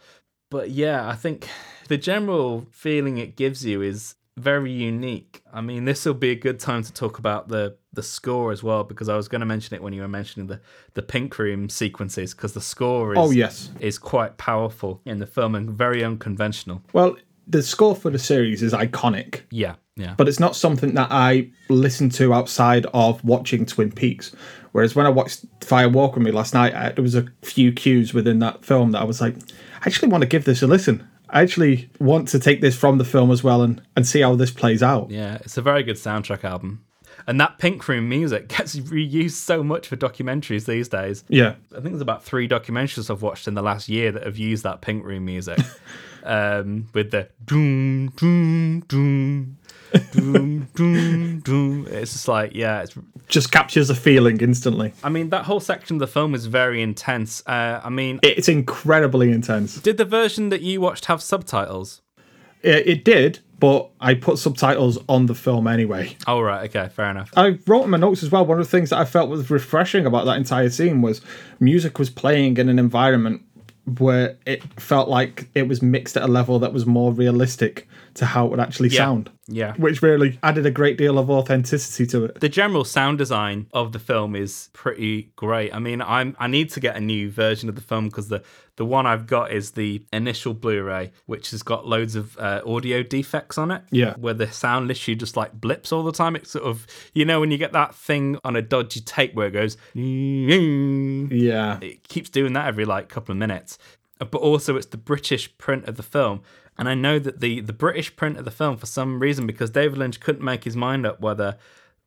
But yeah, I think the general feeling it gives you is very unique. I mean, this will be a good time to talk about the the score as well because I was going to mention it when you were mentioning the the pink room sequences because the score is Oh, yes. is quite powerful in the film and very unconventional. Well, the score for the series is iconic, Yeah, yeah. but it's not something that I listen to outside of watching Twin Peaks. Whereas when I watched Fire Walk with Me last night, I, there was a few cues within that film that I was like, I actually want to give this a listen. I actually want to take this from the film as well and, and see how this plays out. Yeah, it's a very good soundtrack album. And that Pink Room music gets reused so much for documentaries these days. Yeah. I think there's about three documentaries I've watched in the last year that have used that Pink Room music. um, with the doom, doom, doom, doom, doom, doom. It's just like, yeah, it's Just captures a feeling instantly. I mean, that whole section of the film is very intense. Uh, I mean, It's incredibly intense. did the version that you watched have subtitles? It, it did, but I put subtitles on the film anyway. Oh, right. Okay. Fair enough. I wrote in my notes as well. One of the things that I felt was refreshing about that entire scene was music was playing in an environment where it felt like it was mixed at a level that was more realistic to how it would actually Yeah. sound. Yeah. Which really added a great deal of authenticity to it. the general sound design of the film is pretty great. I mean, I'm I need to get a new version of the film because the the one I've got is the initial Blu-ray, which has got loads of uh, audio defects on it. Yeah. where the sound issue just like blips all the time. It's sort of you know when you get that thing on a dodgy tape where it goes. Yeah. It keeps doing that every like couple of minutes. But also, it's the British print of the film. And I know that the, the British print of the film, for some reason, because David Lynch couldn't make his mind up whether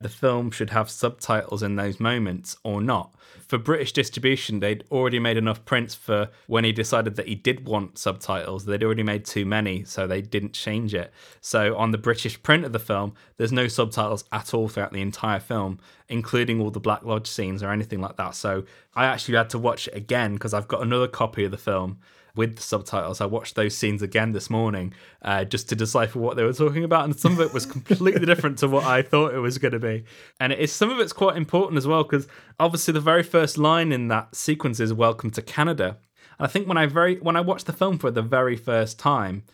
the film should have subtitles in those moments or not. For British distribution, they'd already made enough prints for when he decided that he did want subtitles. They'd already made too many, so they didn't change it. So on the British print of the film, there's no subtitles at all throughout the entire film, including all the Black Lodge scenes or anything like that. So I actually had to watch it again because I've got another copy of the film with the subtitles. I watched those scenes again this morning uh, just to decipher what they were talking about, and some of it was completely different to what I thought it was going to be. And it is some of it's quite important as well because obviously the very first line in that sequence is "Welcome to Canada." And I think when I very when I watched the film for the very first time.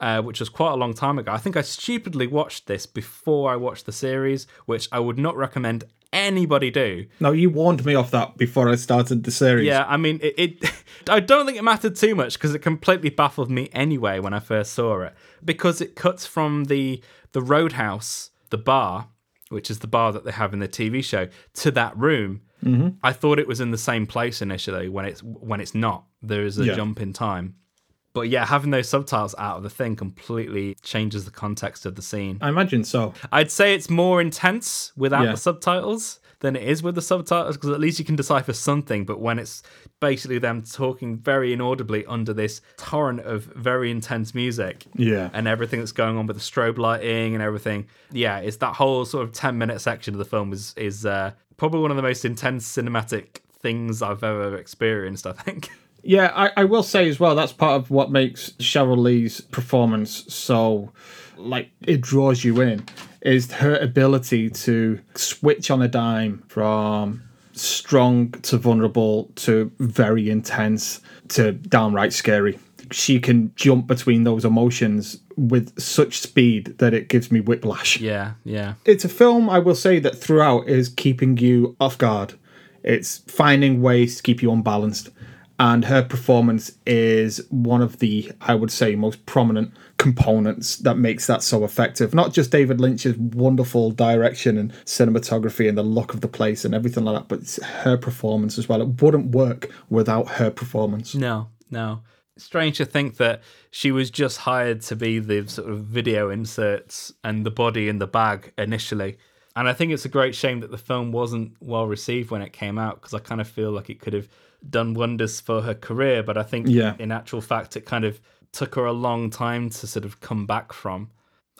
Uh, which was quite a long time ago. I think I stupidly watched this before I watched the series, which I would not recommend anybody do. No, you warned me off that before I started the series. Yeah, I mean, it. it I don't think it mattered too much because it completely baffled me anyway when I first saw it because it cuts from the the roadhouse, the bar, which is the bar that they have in the TV show, to that room. Mm-hmm. I thought it was in the same place initially when it's when it's not. There is a Yeah. jump in time. But yeah, having those subtitles out of the thing completely changes the context of the scene. I imagine so. I'd say it's more intense without Yeah. the subtitles than it is with the subtitles because at least you can decipher something. But when it's basically them talking very inaudibly under this torrent of very intense music Yeah. and everything that's going on with the strobe lighting and everything, yeah, it's that whole sort of 10 minute section of the film is, is uh, probably one of the most intense cinematic things I've ever experienced, I think. Yeah, I, I will say as well, that's part of what makes Sheryl Lee's performance so, like, it draws you in, is her ability to switch on a dime from strong to vulnerable to very intense to downright scary. She can jump between those emotions with such speed that it gives me whiplash Yeah, yeah. it's a film I will say that throughout is keeping you off guard. It's finding ways to keep you unbalanced. And her performance is one of the, I would say, most prominent components that makes that so effective. Not just David Lynch's wonderful direction and cinematography and the look of the place and everything like that, but her performance as well. It wouldn't work without her performance. No, no. Strange to think that she was just hired to be the sort of video inserts and the body in the bag initially. And I think it's a great shame that the film wasn't well received when it came out because I kind of feel like it could have done wonders for her career. But I think Yeah. in actual fact, it kind of took her a long time to sort of come back from.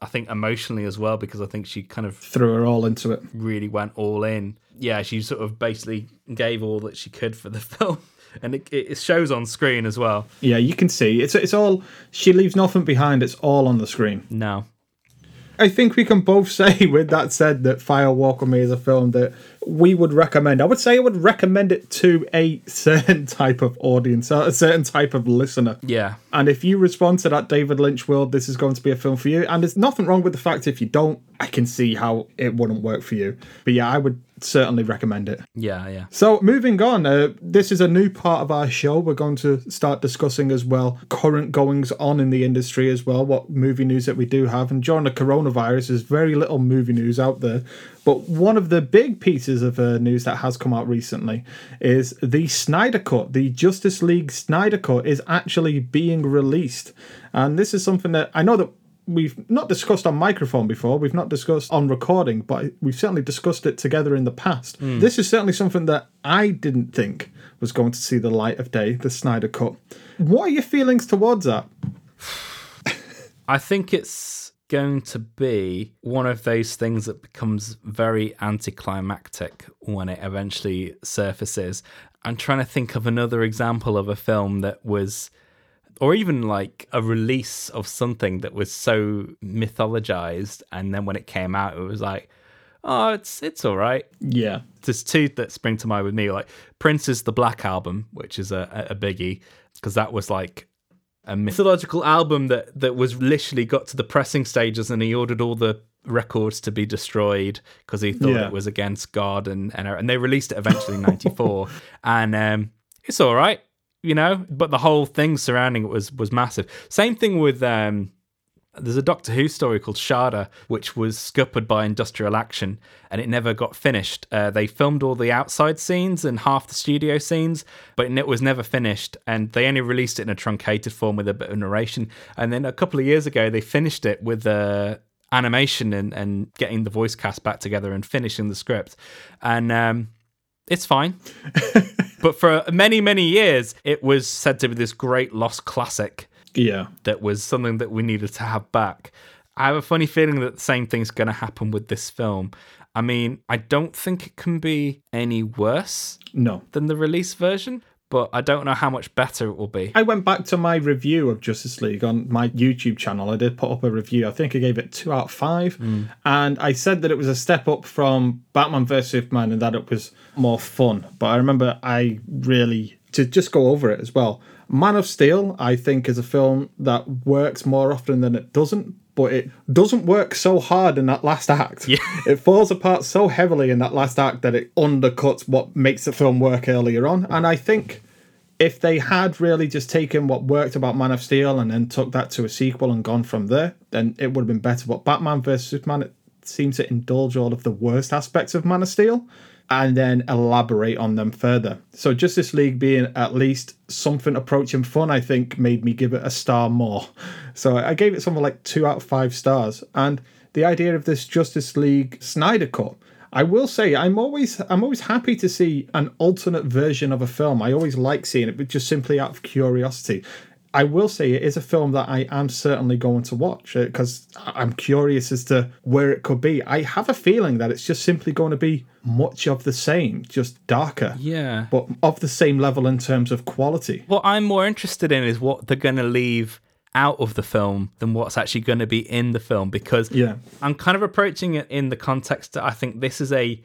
I think emotionally as well, because I think she kind of Threw her all into it. really went all in. Yeah, she sort of basically gave all that she could for the film. And it, it shows on screen as well. Yeah, you can see it's it's all. She leaves nothing behind. It's all on the screen. No. I think we can both say, with that said, that Fire Walk with Me is a film that we would recommend. I would say I would recommend it to a certain type of audience, a certain type of listener. Yeah. And if you respond to that David Lynch world, this is going to be a film for you. And there's nothing wrong with the fact if you don't, I can see how it wouldn't work for you. But yeah, I would certainly recommend it. Yeah, yeah. So moving on, uh, this is a new part of our show. We're going to start discussing as well current goings on in the industry as well, what movie news that we do have. And during the coronavirus, there's very little movie news out there. But one of the big pieces of uh, news that has come out recently is the Snyder Cut. The Justice League Snyder Cut is actually being released, and this is something that I know that we've not discussed on microphone before, we've not discussed on recording, but we've certainly discussed it together in the past. This is certainly something that I didn't think was going to see the light of day, the Snyder Cut. What are your feelings towards that? I think it's going to be one of those things that becomes very anticlimactic when it eventually surfaces. I'm trying to think of another example of a film that was or even like a release of something that was so mythologized and then when it came out it was like oh it's it's all right Yeah. there's two that spring to mind with me like prince's the black album which is a, a biggie because that was like a mythological album that that was literally got to the pressing stages and he ordered all the records to be destroyed because he thought Yeah. it was against god and and, and they released it eventually in 94 and um it's all right you know but the whole thing surrounding it was was massive same thing with um there's a Doctor Who story called Shada, which was scuppered by industrial action and it never got finished. Uh, they filmed all the outside scenes and half the studio scenes, but it was never finished. And they only released it in a truncated form with a bit of narration. And then a couple of years ago, they finished it with a animation and, and getting the voice cast back together and finishing the script. And um, it's fine. but for many, many years, it was said to be this great lost classic Yeah. that was something that we needed to have back. I have a funny feeling that the same thing's going to happen with this film. I mean, I don't think it can be any worse No. than the release version, but I don't know how much better it will be. I went back to my review of Justice League on my YouTube channel. I did put up a review. I think I gave it two out of five. Hmm. And I said that it was a step up from Batman vs. Superman and that it was more fun. But I remember I really, to just go over it as well, Man of Steel, I think, is a film that works more often than it doesn't. But it doesn't work so hard in that last act. Yeah. It falls apart so heavily in that last act that it undercuts what makes the film work earlier on. And I think if they had really just taken what worked about Man of Steel and then took that to a sequel and gone from there, then it would have been better. But Batman vs Superman it seems to indulge all of the worst aspects of Man of Steel and then elaborate on them further. So Justice League being at least something approaching fun, I think made me give it a star more. So I gave it something like two out of five stars. And the idea of this Justice League Snyder cut. I will say I'm always I'm always happy to see an alternate version of a film. I always like seeing it, but just simply out of curiosity. I will say it is a film that I am certainly going to watch uh, because I'm curious as to where it could be. I have a feeling that it's just simply going to be much of the same, just darker, Yeah. but of the same level in terms of quality. What I'm more interested in is what they're going to leave out of the film than what's actually going to be in the film because Yeah. I'm kind of approaching it in the context that I think this is a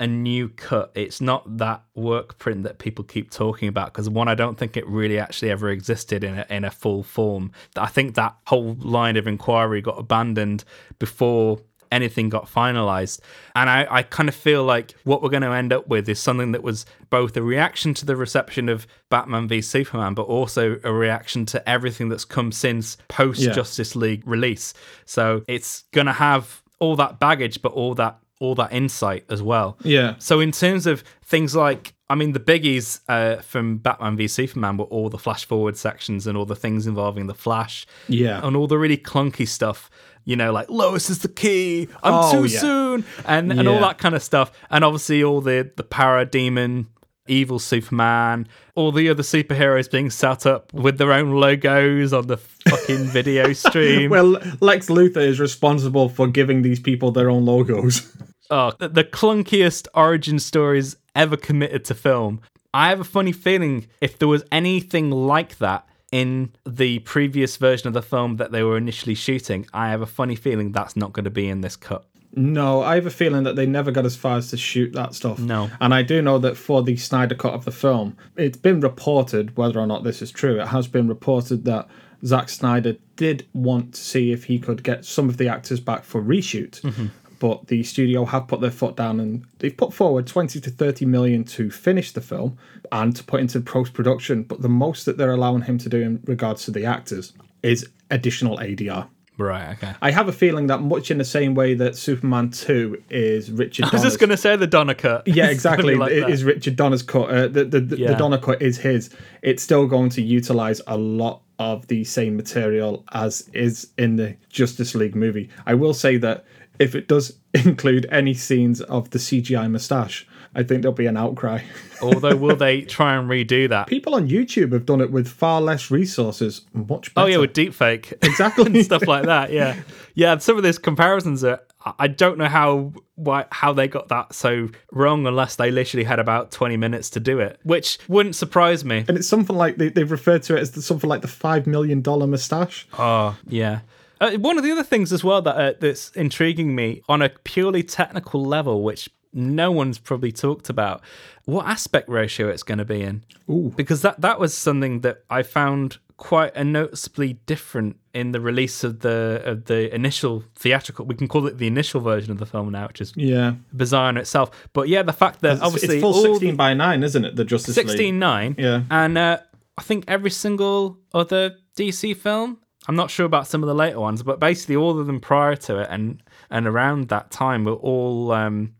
a new cut. It's not that work print that people keep talking about because one, I don't think it really actually ever existed in a, in a full form. I think that whole line of inquiry got abandoned before anything got finalized. And I, I kind of feel like what we're going to end up with is something that was both a reaction to the reception of Batman v Superman, but also a reaction to everything that's come since post Justice League release. So it's going to have all that baggage, but all that all that insight as well. Yeah. So in terms of things like, I mean, the biggies uh, from Batman v Superman were all the flash forward sections and all the things involving the Flash. Yeah. And all the really clunky stuff. You know, like Lois is the key. I'm Oh, too yeah. soon, and and all that kind of stuff. And obviously all the the Parademon evil Superman, all the other superheroes being set up with their own logos on the fucking video stream. Well, Lex Luthor is responsible for giving these people their own logos. oh, the, the clunkiest origin stories ever committed to film. I have a funny feeling if there was anything like that in the previous version of the film that they were initially shooting, I have a funny feeling that's not going to be in this cut. No, I have a feeling that they never got as far as to shoot that stuff. No. And I do know that for the Snyder cut of the film, it's been reported, whether or not this is true, it has been reported that Zack Snyder did want to see if he could get some of the actors back for reshoot. Mm-hmm. But the studio have put their foot down and they've put forward 20 to 30 million to finish the film and to put into post production. But the most that they're allowing him to do in regards to the actors is additional ADR. Right, okay. I have a feeling that much in the same way that Superman 2 is Richard I was just going to say the Donner cut. Yeah, exactly. like it that. is Richard Donner's cut. Uh, the, the, the, Yeah. the Donner cut is his. It's still going to utilize a lot of the same material as is in the Justice League movie. I will say that if it does include any scenes of the CGI mustache, I think there'll be an outcry. Although, will they try and redo that? People on YouTube have done it with far less resources, much Oh yeah, with deepfake, Exactly. and stuff like that. Yeah, yeah. Some of these comparisons are. I- don't know how why how they got that so wrong, unless they literally had about twenty minutes to do it, which wouldn't surprise me. and it's something like they, they've referred to it as the, something like the five million dollar mustache. Oh yeah. Uh, one of the other things as well that uh, that's intriguing me on a purely technical level, which no one's probably talked about, what aspect ratio it's going to be in. Ooh. Because that that was something that I found quite a noticeably different in the release of the of the initial theatrical. We can call it the initial version of the film now, which is Yeah. bizarre in itself. But yeah, the fact that It's, obviously it's full all 16 by 9, isn't it? The Justice League. 16 9 Yeah. and uh, i think every single other dc film i'm not sure about some of the later ones but basically all of them prior to it and and around that time were all um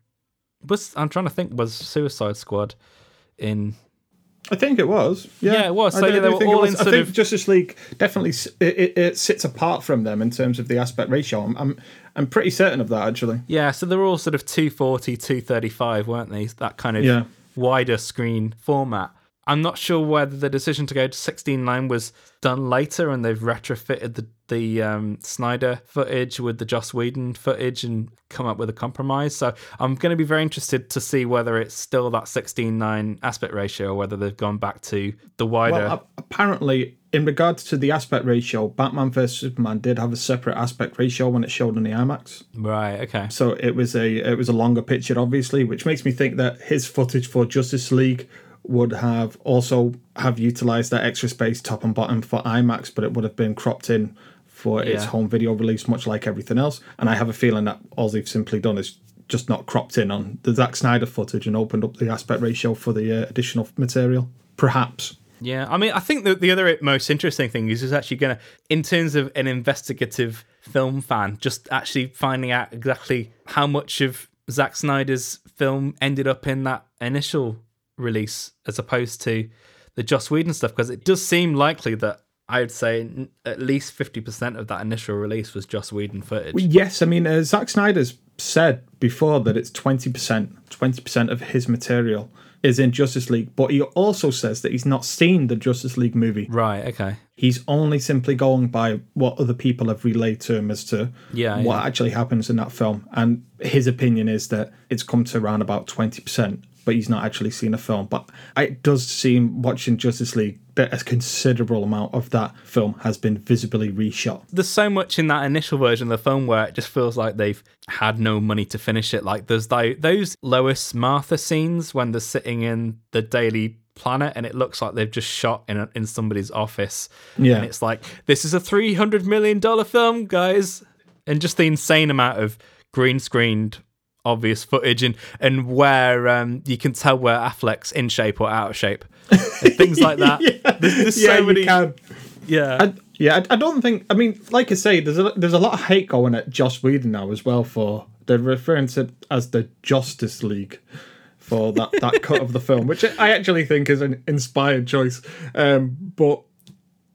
was i'm trying to think was suicide squad in I think it was. Yeah, Yeah, it was. I So do- they were all in I think of- Justice League definitely it, it, it sits apart from them in terms of the aspect ratio. I'm, I'm I'm pretty certain of that actually. Yeah, so they're all sort of 240, 235, weren't they? That kind of Yeah. wider screen format. I'm not sure whether the decision to go to 16:9 was done later and they've retrofitted the the um, Snyder footage with the Joss Whedon footage and come up with a compromise. So I'm going to be very interested to see whether it's still that 16:9 aspect ratio or whether they've gone back to the wider. Well, apparently, in regards to the aspect ratio, Batman vs Superman did have a separate aspect ratio when it showed on the IMAX. right. Okay. So it was a it was a longer picture, obviously, which makes me think that his footage for Justice League would have also have utilized that extra space top and bottom for IMAX, but it would have been cropped in for its home video release, much like everything else. And I have a feeling that all they've simply done is just not cropped in on the Zack Snyder footage and opened up the aspect ratio for the uh, additional material. Perhaps. Yeah, I mean, I think that the other most interesting thing is is actually going to, in terms of an investigative film fan, just actually finding out exactly how much of Zack Snyder's film ended up in that initial release as opposed to the Joss Whedon stuff, because it does seem likely that I would say n- at least 50% of that initial release was Joss Whedon footage. Yes, I mean, uh, Zack Snyder's said before that it's 20%, 20% of his material is in Justice League, but he also says that he's not seen the Justice League movie. right, okay. He's only simply going by what other people have relayed to him as to Yeah, what yeah. actually happens in that film. And his opinion is that it's come to around about 20%, but he's not actually seen a film. But it does seem, watching Justice League, that a considerable amount of that film has been visibly reshot. there's so much in that initial version of the film where it just feels like they've had no money to finish it. Like there's tho- those Lois Martha scenes when they're sitting in the Daily Planet and it looks like they've just shot in a, in somebody's office. Yeah. and it's like this is a three hundred million dollar film, guys, and just the insane amount of green screened obvious footage and and where um you can tell where Affleck's in shape or out of shape things like that. There's, there's yeah, so many. Yeah, I, yeah, I, I don't think. I mean, like I say, there's a there's a lot of hate going at Joss Whedon now as well for they're referring to it as the Justice League for that that cut of the film, which I actually think is an inspired choice. Um, but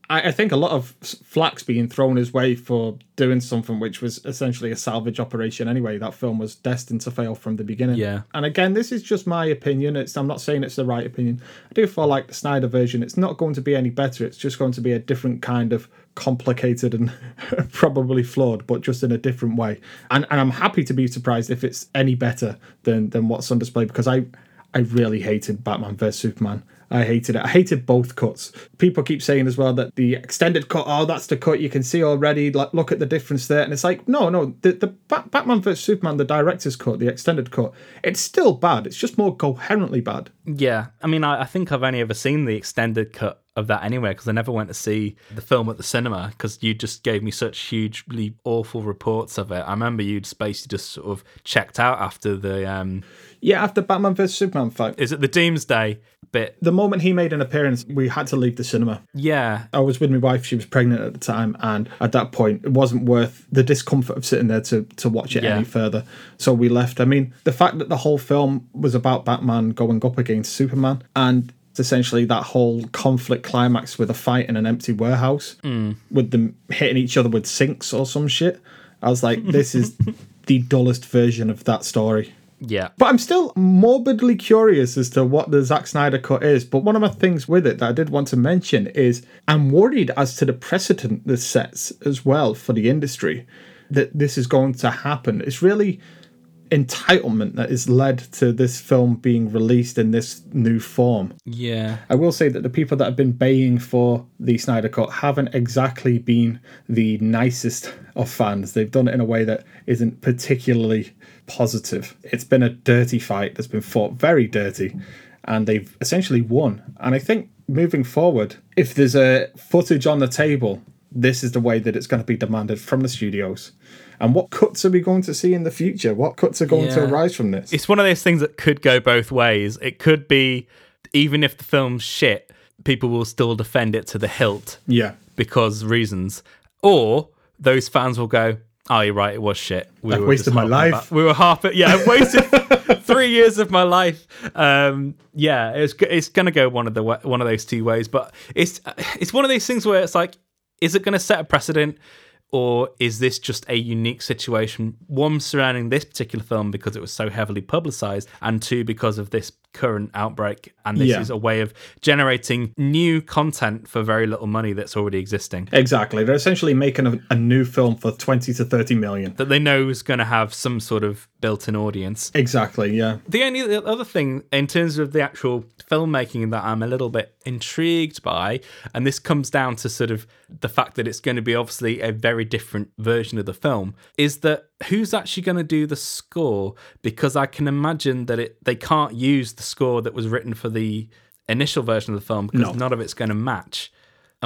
I, I think a lot of flack's being thrown his way for doing something which was essentially a salvage operation anyway. That film was destined to fail from the beginning. Yeah. And again, this is just my opinion. It's I'm not saying it's the right opinion. I do feel like the Snyder version, it's not going to be any better. It's just going to be a different kind of complicated and probably flawed, but just in a different way. And and I'm happy to be surprised if it's any better than than what's on display because I I really hated Batman vs Superman. I hated it. I hated both cuts. People keep saying as well that the extended cut, oh, that's the cut you can see already. Like, look at the difference there. And it's like, no, no, the, the Bat- Batman vs Superman, the director's cut, the extended cut, it's still bad. It's just more coherently bad. Yeah, I mean, I, I think I've only ever seen the extended cut of that anywhere because I never went to see the film at the cinema because you just gave me such hugely awful reports of it. I remember you'd basically just sort of checked out after the um, Yeah, after Batman vs Superman fight, is it the Doomsday bit? the moment he made an appearance, we had to leave the cinema. Yeah, I was with my wife; she was pregnant at the time, and at that point, it wasn't worth the discomfort of sitting there to to watch it Yeah. any further. So we left. I mean, the fact that the whole film was about Batman going up against Superman, and essentially that whole conflict climax with a fight in an empty warehouse, mm. with them hitting each other with sinks or some shit. I was like, this is the dullest version of that story. yeah, But I'm still morbidly curious as to what the Zack Snyder cut is. But one of the things with it that I did want to mention is I'm worried as to the precedent this sets as well for the industry that this is going to happen. It's really entitlement that has led to this film being released in this new form. yeah. I will say that the people that have been baying for the Snyder Cut haven't exactly been the nicest of fans. They've done it in a way that isn't particularly positive. It's been a dirty fight that's been fought very dirty, and they've essentially won. And I think moving forward, if there's a footage on the table, this is the way that it's going to be demanded from the studios. And what cuts are we going to see in the future? What cuts are going to arise from this? It's one of those things that could go both ways. It could be even if the film's shit, people will still defend it to the hilt. yeah. because reasons, or those fans will go, Oh, you're right. It was shit. We I've were wasted my life. about- we were harping. Yeah, I've wasted three years of my life. Um, yeah, it's it's gonna go one of the one of those two ways. But it's it's one of those things where it's like, is it gonna set a precedent? Or is this just a unique situation? One surrounding this particular film because it was so heavily publicized, and two because of this current outbreak. And this Yeah. is a way of generating new content for very little money that's already existing. Exactly. They're essentially making a, a new film for 20 to 30 million. That they know is going to have some sort of built in audience. Exactly, yeah. The only other thing in terms of the actual filmmaking that I'm a little bit intrigued by, and this comes down to sort of the fact that it's going to be obviously a very different version of the film, is that who's actually going to do the score? Because I can imagine that it they can't use the score that was written for the initial version of the film because No. none of it's going to match.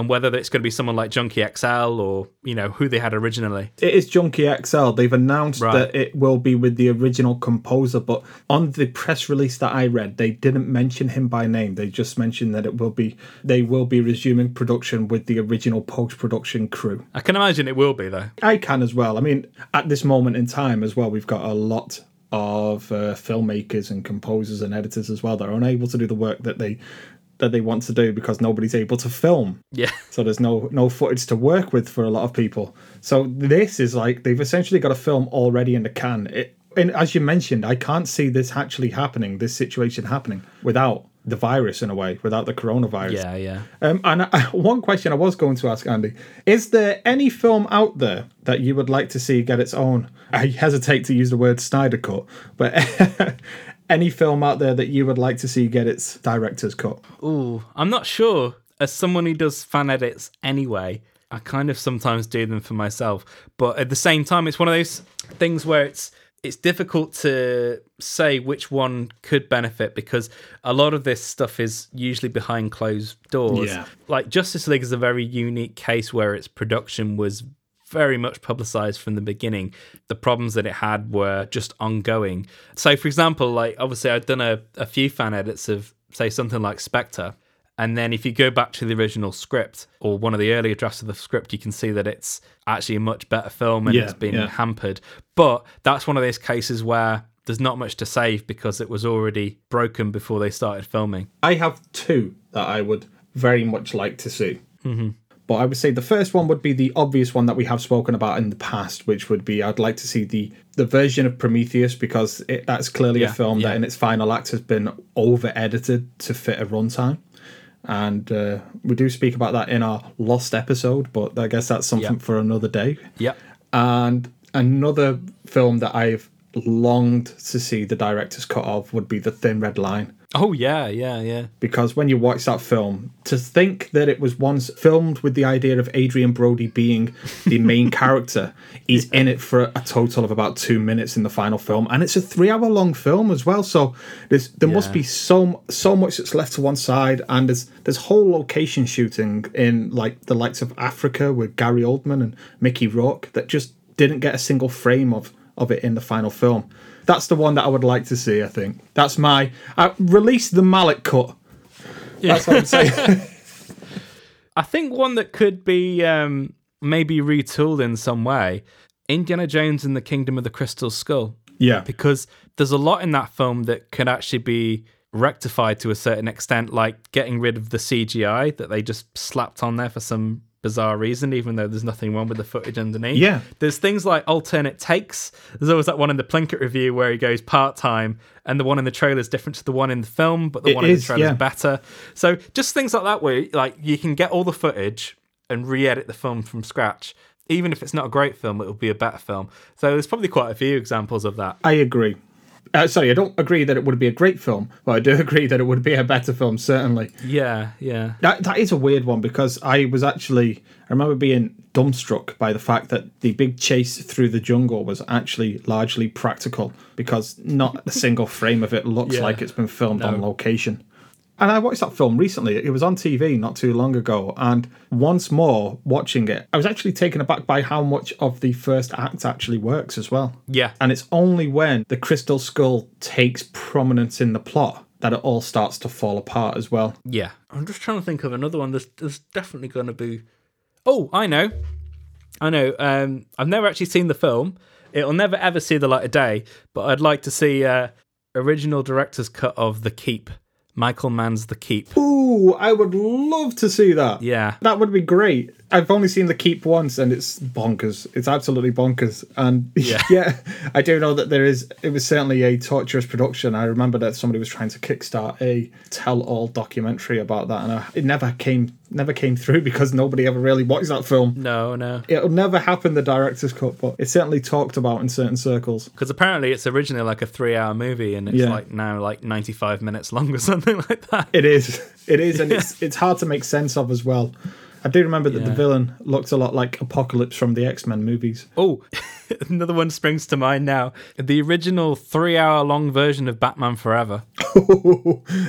And whether it's going to be someone like Junkie XL or you know who they had originally, It is Junkie XL. They've announced Right. that it will be with the original composer, but on the press release that I read, they didn't mention him by name. They just mentioned that it will be they will be resuming production with the original post production crew. I can imagine it will be though. I can as well. I mean, at this moment in time as well, we've got a lot of uh, filmmakers and composers and editors as well that are unable to do the work that they that they want to do because nobody's able to film. Yeah. So there's no no footage to work with for a lot of people. So this is like they've essentially got a film already in the can. It, and as you mentioned, I can't see this actually happening, this situation happening without the virus in a way, without the coronavirus. Yeah, yeah. Um, and I, one question I was going to ask Andy is there any film out there that you would like to see get its own? I hesitate to use the word Snyder cut, but any film out there that you would like to see get its director's cut? Ooh, I'm not sure. As someone who does fan edits anyway, I kind of sometimes do them for myself. But at the same time, it's one of those things where it's it's difficult to say which one could benefit because a lot of this stuff is usually behind closed doors. Yeah. Like Justice League is a very unique case where its production was very much publicized from the beginning. The problems that it had were just ongoing. So, for example, like obviously, I've done a, a few fan edits of, say, something like Spectre. And then if you go back to the original script or one of the earlier drafts of the script, you can see that it's actually a much better film and Yeah, it's been yeah. hampered. But that's one of those cases where there's not much to save because it was already broken before they started filming. I have two that I would very much like to see. Mm-hmm. But I would say the first one would be the obvious one that we have spoken about in the past, which would be I'd like to see the the version of Prometheus because it, that's clearly Yeah, a film yeah. that in its final act has been over edited to fit a runtime. And uh, we do speak about that in our lost episode, but I guess that's something Yeah. for another day. Yeah. And another film that I've longed to see the director's cut of would be The Thin Red Line Oh, yeah, yeah, yeah. because when you watch that film, to think that it was once filmed with the idea of Adrien Brody being the main character, he's in it for a total of about two minutes in the final film, and it's a three-hour-long film as well. So there's there must be so so much that's left to one side, and there's there's whole location shooting in like the likes of Africa with Gary Oldman and Mickey Rourke that just didn't get a single frame of of it in the final film. That's the one that I would like to see. I think that's my uh, release the Malick cut. That's what I'm saying. I think one that could be um, maybe retooled in some way Indiana Jones and the Kingdom of the Crystal Skull. yeah, Because there's a lot in that film that could actually be rectified to a certain extent, like getting rid of the CGI that they just slapped on there for some bizarre reason, even though there's nothing wrong with the footage underneath. Yeah. There's things like alternate takes. There's always that one in the Plinkett review where he goes part time, and the one in the trailer is different to the one in the film, but the It one in the trailer yeah. is better. So just things like that, where like you can get all the footage and re-edit the film from scratch. Even if it's not a great film, it will be a better film. So there's probably quite a few examples of that. I agree. Uh, sorry, I don't agree that it would be a great film, but I do agree that it would be a better film. Certainly, Yeah, yeah. that that is a weird one because I was actually I remember being dumbstruck by the fact that the big chase through the jungle was actually largely practical because not a single frame of it looks Yeah. like it's been filmed on location. And I watched that film recently. It was on TV not too long ago. And once more watching it, I was actually taken aback by how much of the first act actually works as well. Yeah. And it's only when the Crystal Skull takes prominence in the plot that it all starts to fall apart as well. Yeah. I'm just trying to think of another one. There's, there's definitely going to be. Oh, I know. I know. Um, I've never actually seen the film. It'll never ever see the light of day. But I'd like to see uh, original director's cut of The Keep. Michael Mann's The Keep. Ooh, I would love to see that. Yeah. That would be great. I've only seen The Keep once and it's bonkers. It's absolutely bonkers. And Yeah. yeah, I do know that there is, it was certainly a torturous production. I remember that somebody was trying to kickstart a tell all documentary about that and I, it never came never came through because nobody ever really watched that film. No, no. It'll never happen the director's cut, but it's certainly talked about in certain circles. Because apparently it's originally like a three-hour movie, and it's Yeah. like now like ninety-five minutes long or something like that. It is. It is, and it's it's hard to make sense of as well. I do remember that the villain looked a lot like Apocalypse from the X Men movies. Oh, another one springs to mind now. The original three-hour-long version of Batman Forever.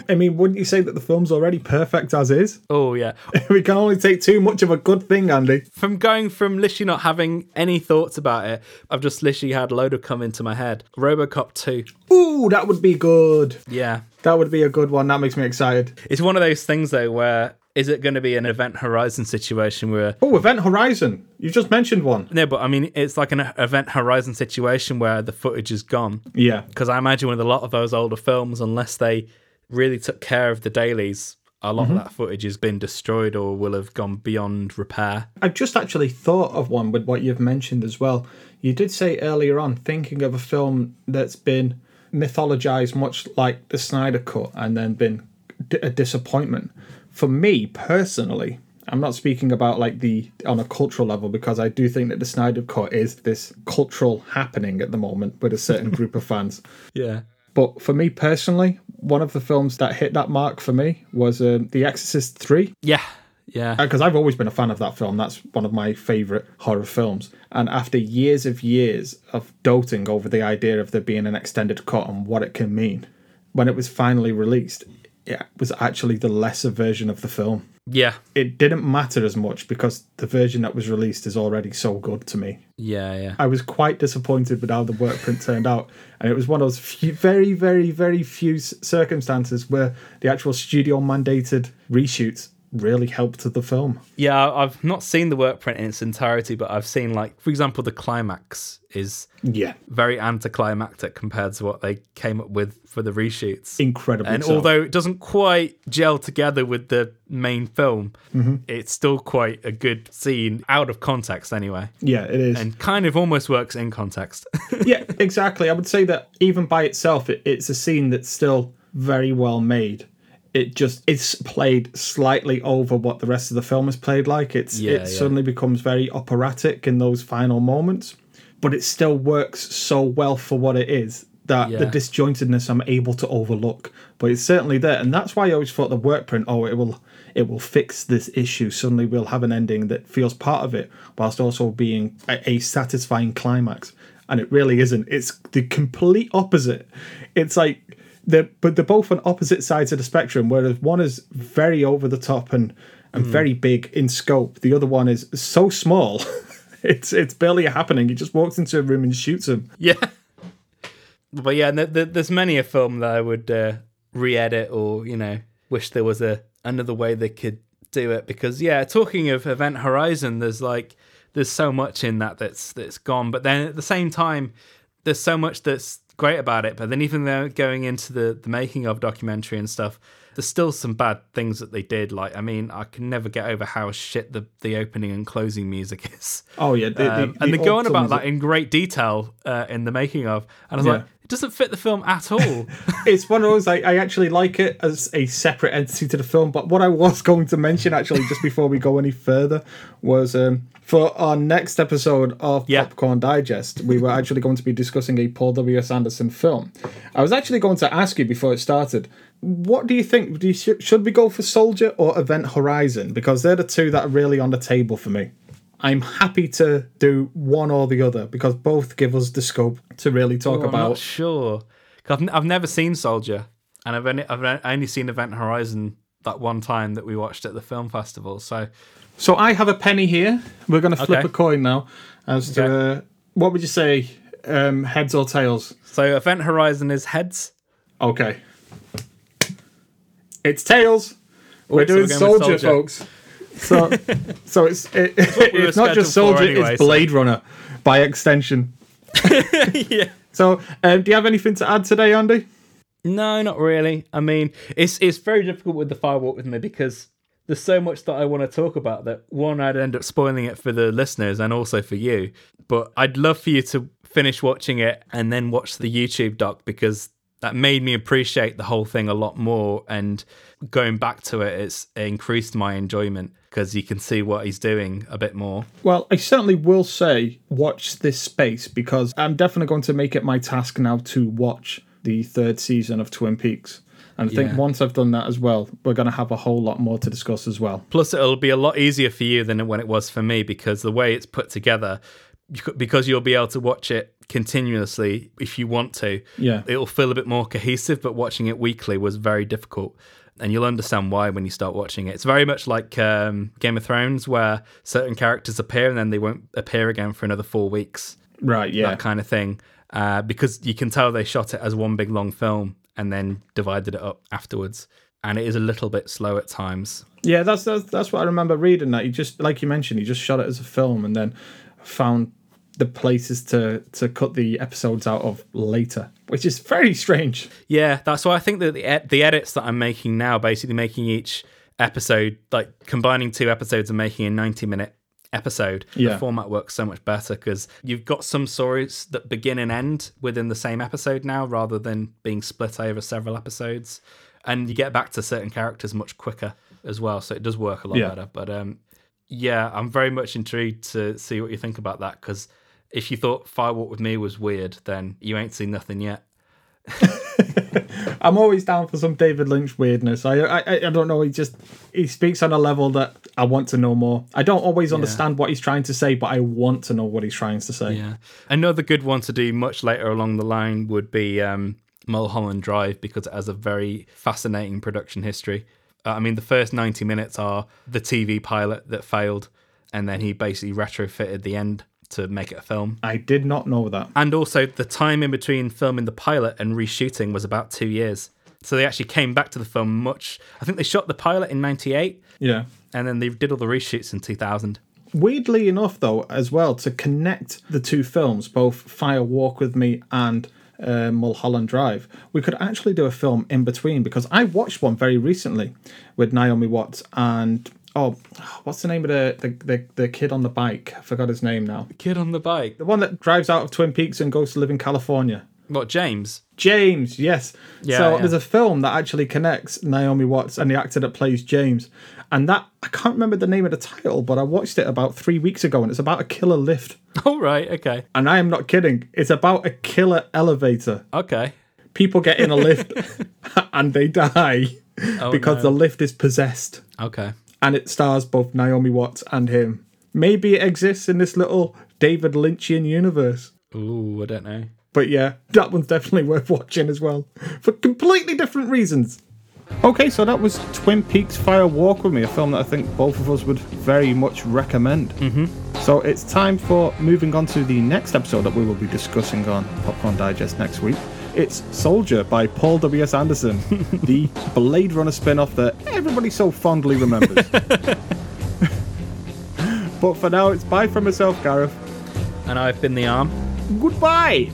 I mean, wouldn't you say that the film's already perfect as is? Oh yeah. we can only take too much of a good thing, Andy. From going from literally not having any thoughts about it, I've just literally had a load of come into my head. RoboCop 2. Ooh, that would be good. Yeah. That would be a good one. That makes me excited. It's one of those things though where is it going to be an Event Horizon situation where Oh, Event Horizon. You've just mentioned one. no, but I mean it's like an Event Horizon situation where the footage is gone. Yeah. Because I imagine with a lot of those older films, unless they really took care of the dailies, a lot of mm-hmm. that footage has been destroyed or will have gone beyond repair. I've just actually thought of one with what you've mentioned as well. You did say earlier on, thinking of a film that's been mythologized much like the Snyder Cut and then been d- a disappointment. For me personally, I'm not speaking about like the on a cultural level because I do think that the Snyder Cut is this cultural happening at the moment with a certain group of fans. Yeah. But for me personally, one of the films that hit that mark for me was um, The Exorcist 3 Yeah. Yeah. because I've always been a fan of that film. That's one of my favorite horror films. And after years of years of doting over the idea of there being an extended cut and what it can mean, when it was finally released, it was actually the lesser version of the film. yeah. It didn't matter as much because the version that was released is already so good to me. Yeah. Yeah. I was quite disappointed with how the work print turned out, and it was one of those few, very, very, very few circumstances where the actual studio mandated reshoots really helped the film. Yeah, I've not seen the work print in its entirety, but I've seen like, for example, the climax is Yeah, very anticlimactic compared to what they came up with for the reshoots. incredibly. and so. although it doesn't quite gel together with the main film, Mm-hmm. it's still quite a good scene out of context anyway, yeah, it is. and kind of almost works in context. yeah, exactly. I would say that even by itself, it, it's a scene that's still very well made. It just it's played slightly over what the rest of the film is played like. It's Yeah, it yeah. suddenly becomes very operatic in those final moments, but it still works so well for what it is that the disjointedness I'm able to overlook. But it's certainly there, and that's why I always thought the work print. Oh, it will it will fix this issue. Suddenly, we'll have an ending that feels part of it, whilst also being a, a satisfying climax. And it really isn't. It's the complete opposite. It's like they're but they're both on opposite sides of the spectrum. Whereas one is very over the top and and very big in scope. The other one is so small. it's it's barely happening. He just walks into a room and shoots him. yeah, but yeah, th- th- there's many a film that I would uh, re-edit or you know wish there was a another way they could do it because yeah, talking of Event Horizon, there's like there's so much in that that's that's gone, but then at the same time, there's so much that's great about it. But then even though going into the the making of documentary and stuff, there's still some bad things that they did. Like I mean, I can never get over how shit the the opening and closing music is. Oh yeah, the, Um, the and they go on about that in great detail uh, in the making of, and I was Yeah. like, it doesn't fit the film at all. it's one of those I, I actually like it as a separate entity to the film but what i was going to mention actually just before we go any further was um, for our next episode of Yeah. popcorn digest we were actually going to be discussing a paul w.s anderson film i was actually going to ask you before it started what do you think do you, should we go for soldier or event horizon because they're the two that are really on the table for me i'm happy to do one or the other because both give us the scope to really talk Oh, I'm about not sure. 'Cause I've, n- I've never seen Soldier, and I've only I've only seen Event Horizon that one time that we watched at the film festival. So So I have a penny here. We're going to flip Okay. a coin now. As to uh, what would you say, um, heads or tails? so Event Horizon is heads. Okay, it's tails. We're so doing we're soldier, Soldier. folks. So, so it's it, we it's not just Soldier, anyway, it's so- Blade Runner by extension. yeah. So, um, do you have anything to add today, Andy? No, not really. I mean, it's it's very difficult with the Fire Walk with me because there's so much that I want to talk about that one I'd end up spoiling it for the listeners and also for you. But I'd love for you to finish watching it and then watch the YouTube doc because that made me appreciate the whole thing a lot more and going back to it it's increased my enjoyment because you can see what he's doing a bit more. Well, I certainly will say watch this space because I'm definitely going to make it my task now to watch the third season of Twin Peaks. And I think Yeah. once I've done that as well, we're going to have a whole lot more to discuss as well. Plus, it'll be a lot easier for you than when it was for me because the way it's put together, because you'll be able to watch it continuously if you want to. Yeah. It'll feel a bit more cohesive, but watching it weekly was very difficult. And you'll understand why when you start watching it. It's very much like um, Game of Thrones, where certain characters appear and then they won't appear again for another four weeks Right, yeah. that kind of thing. Uh, because you can tell they shot it as one big long film and then divided it up afterwards. And it is a little bit slow at times. Yeah, that's, that's that's what I remember reading. That he just, like you mentioned, he just shot it as a film and then found the places to to cut the episodes out of later, which is very strange. Yeah, that's why I think that the ed- the edits that I'm making now, basically making each episode like combining two episodes and making a 90 minute episode. Yeah. The format works so much better because you've got some stories that begin and end within the same episode now, rather than being split over several episodes, and you get back to certain characters much quicker as well. So it does work a lot Yeah. better. But um, yeah, I'm very much intrigued to see what you think about that because. If you thought Fire Walk with Me was weird, then you ain't seen nothing yet. I'm always down for some David Lynch weirdness. I, I I don't know. He just he speaks on a level that I want to know more. I don't always understand what he's trying to say, but I want to know what he's trying to say. Yeah. Another good one to do much later along the line would be um, Mulholland Drive because it has a very fascinating production history. Uh, I mean, the first 90 minutes are the TV pilot that failed, and then he basically retrofitted the end to make it a film. I did not know that. And also, the time in between filming the pilot and reshooting was about two years. So they actually came back to the film much. I think they shot the pilot in 98, Yeah. and then they did all the reshoots in 2000. Weirdly enough, though, as well, to connect the two films, both Fire Walk with Me and uh, Mulholland Drive, we could actually do a film in between because I watched one very recently with Naomi Watts and oh, what's the name of the the, the, the kid on the bike? I forgot his name now. Kid on the bike. The one that drives out of Twin Peaks and goes to live in California. What, James? James, yes. Yeah, so yeah. there's a film that actually connects Naomi Watts and the actor that plays James. And that I can't remember the name of the title, but I watched it about three weeks ago and it's about a killer lift. All right, okay. And I am not kidding. It's about a killer elevator. Okay. People get in a lift and they die Oh, because no. the lift is possessed. Okay. And it stars both Naomi Watts and him. Maybe it exists in this little David Lynchian universe. Ooh, I don't know. But yeah, that one's definitely worth watching as well for completely different reasons. Okay, so that was Twin Peaks Fire Walk with Me, a film that I think both of us would very much recommend. Mm-hmm. So it's time for moving on to the next episode that we will be discussing on Popcorn Digest next week. It's Soldier by Paul W.S. Anderson, the Blade Runner spin off that everybody so fondly remembers. but for now, it's bye from myself, Gareth. And I've been the arm. Goodbye!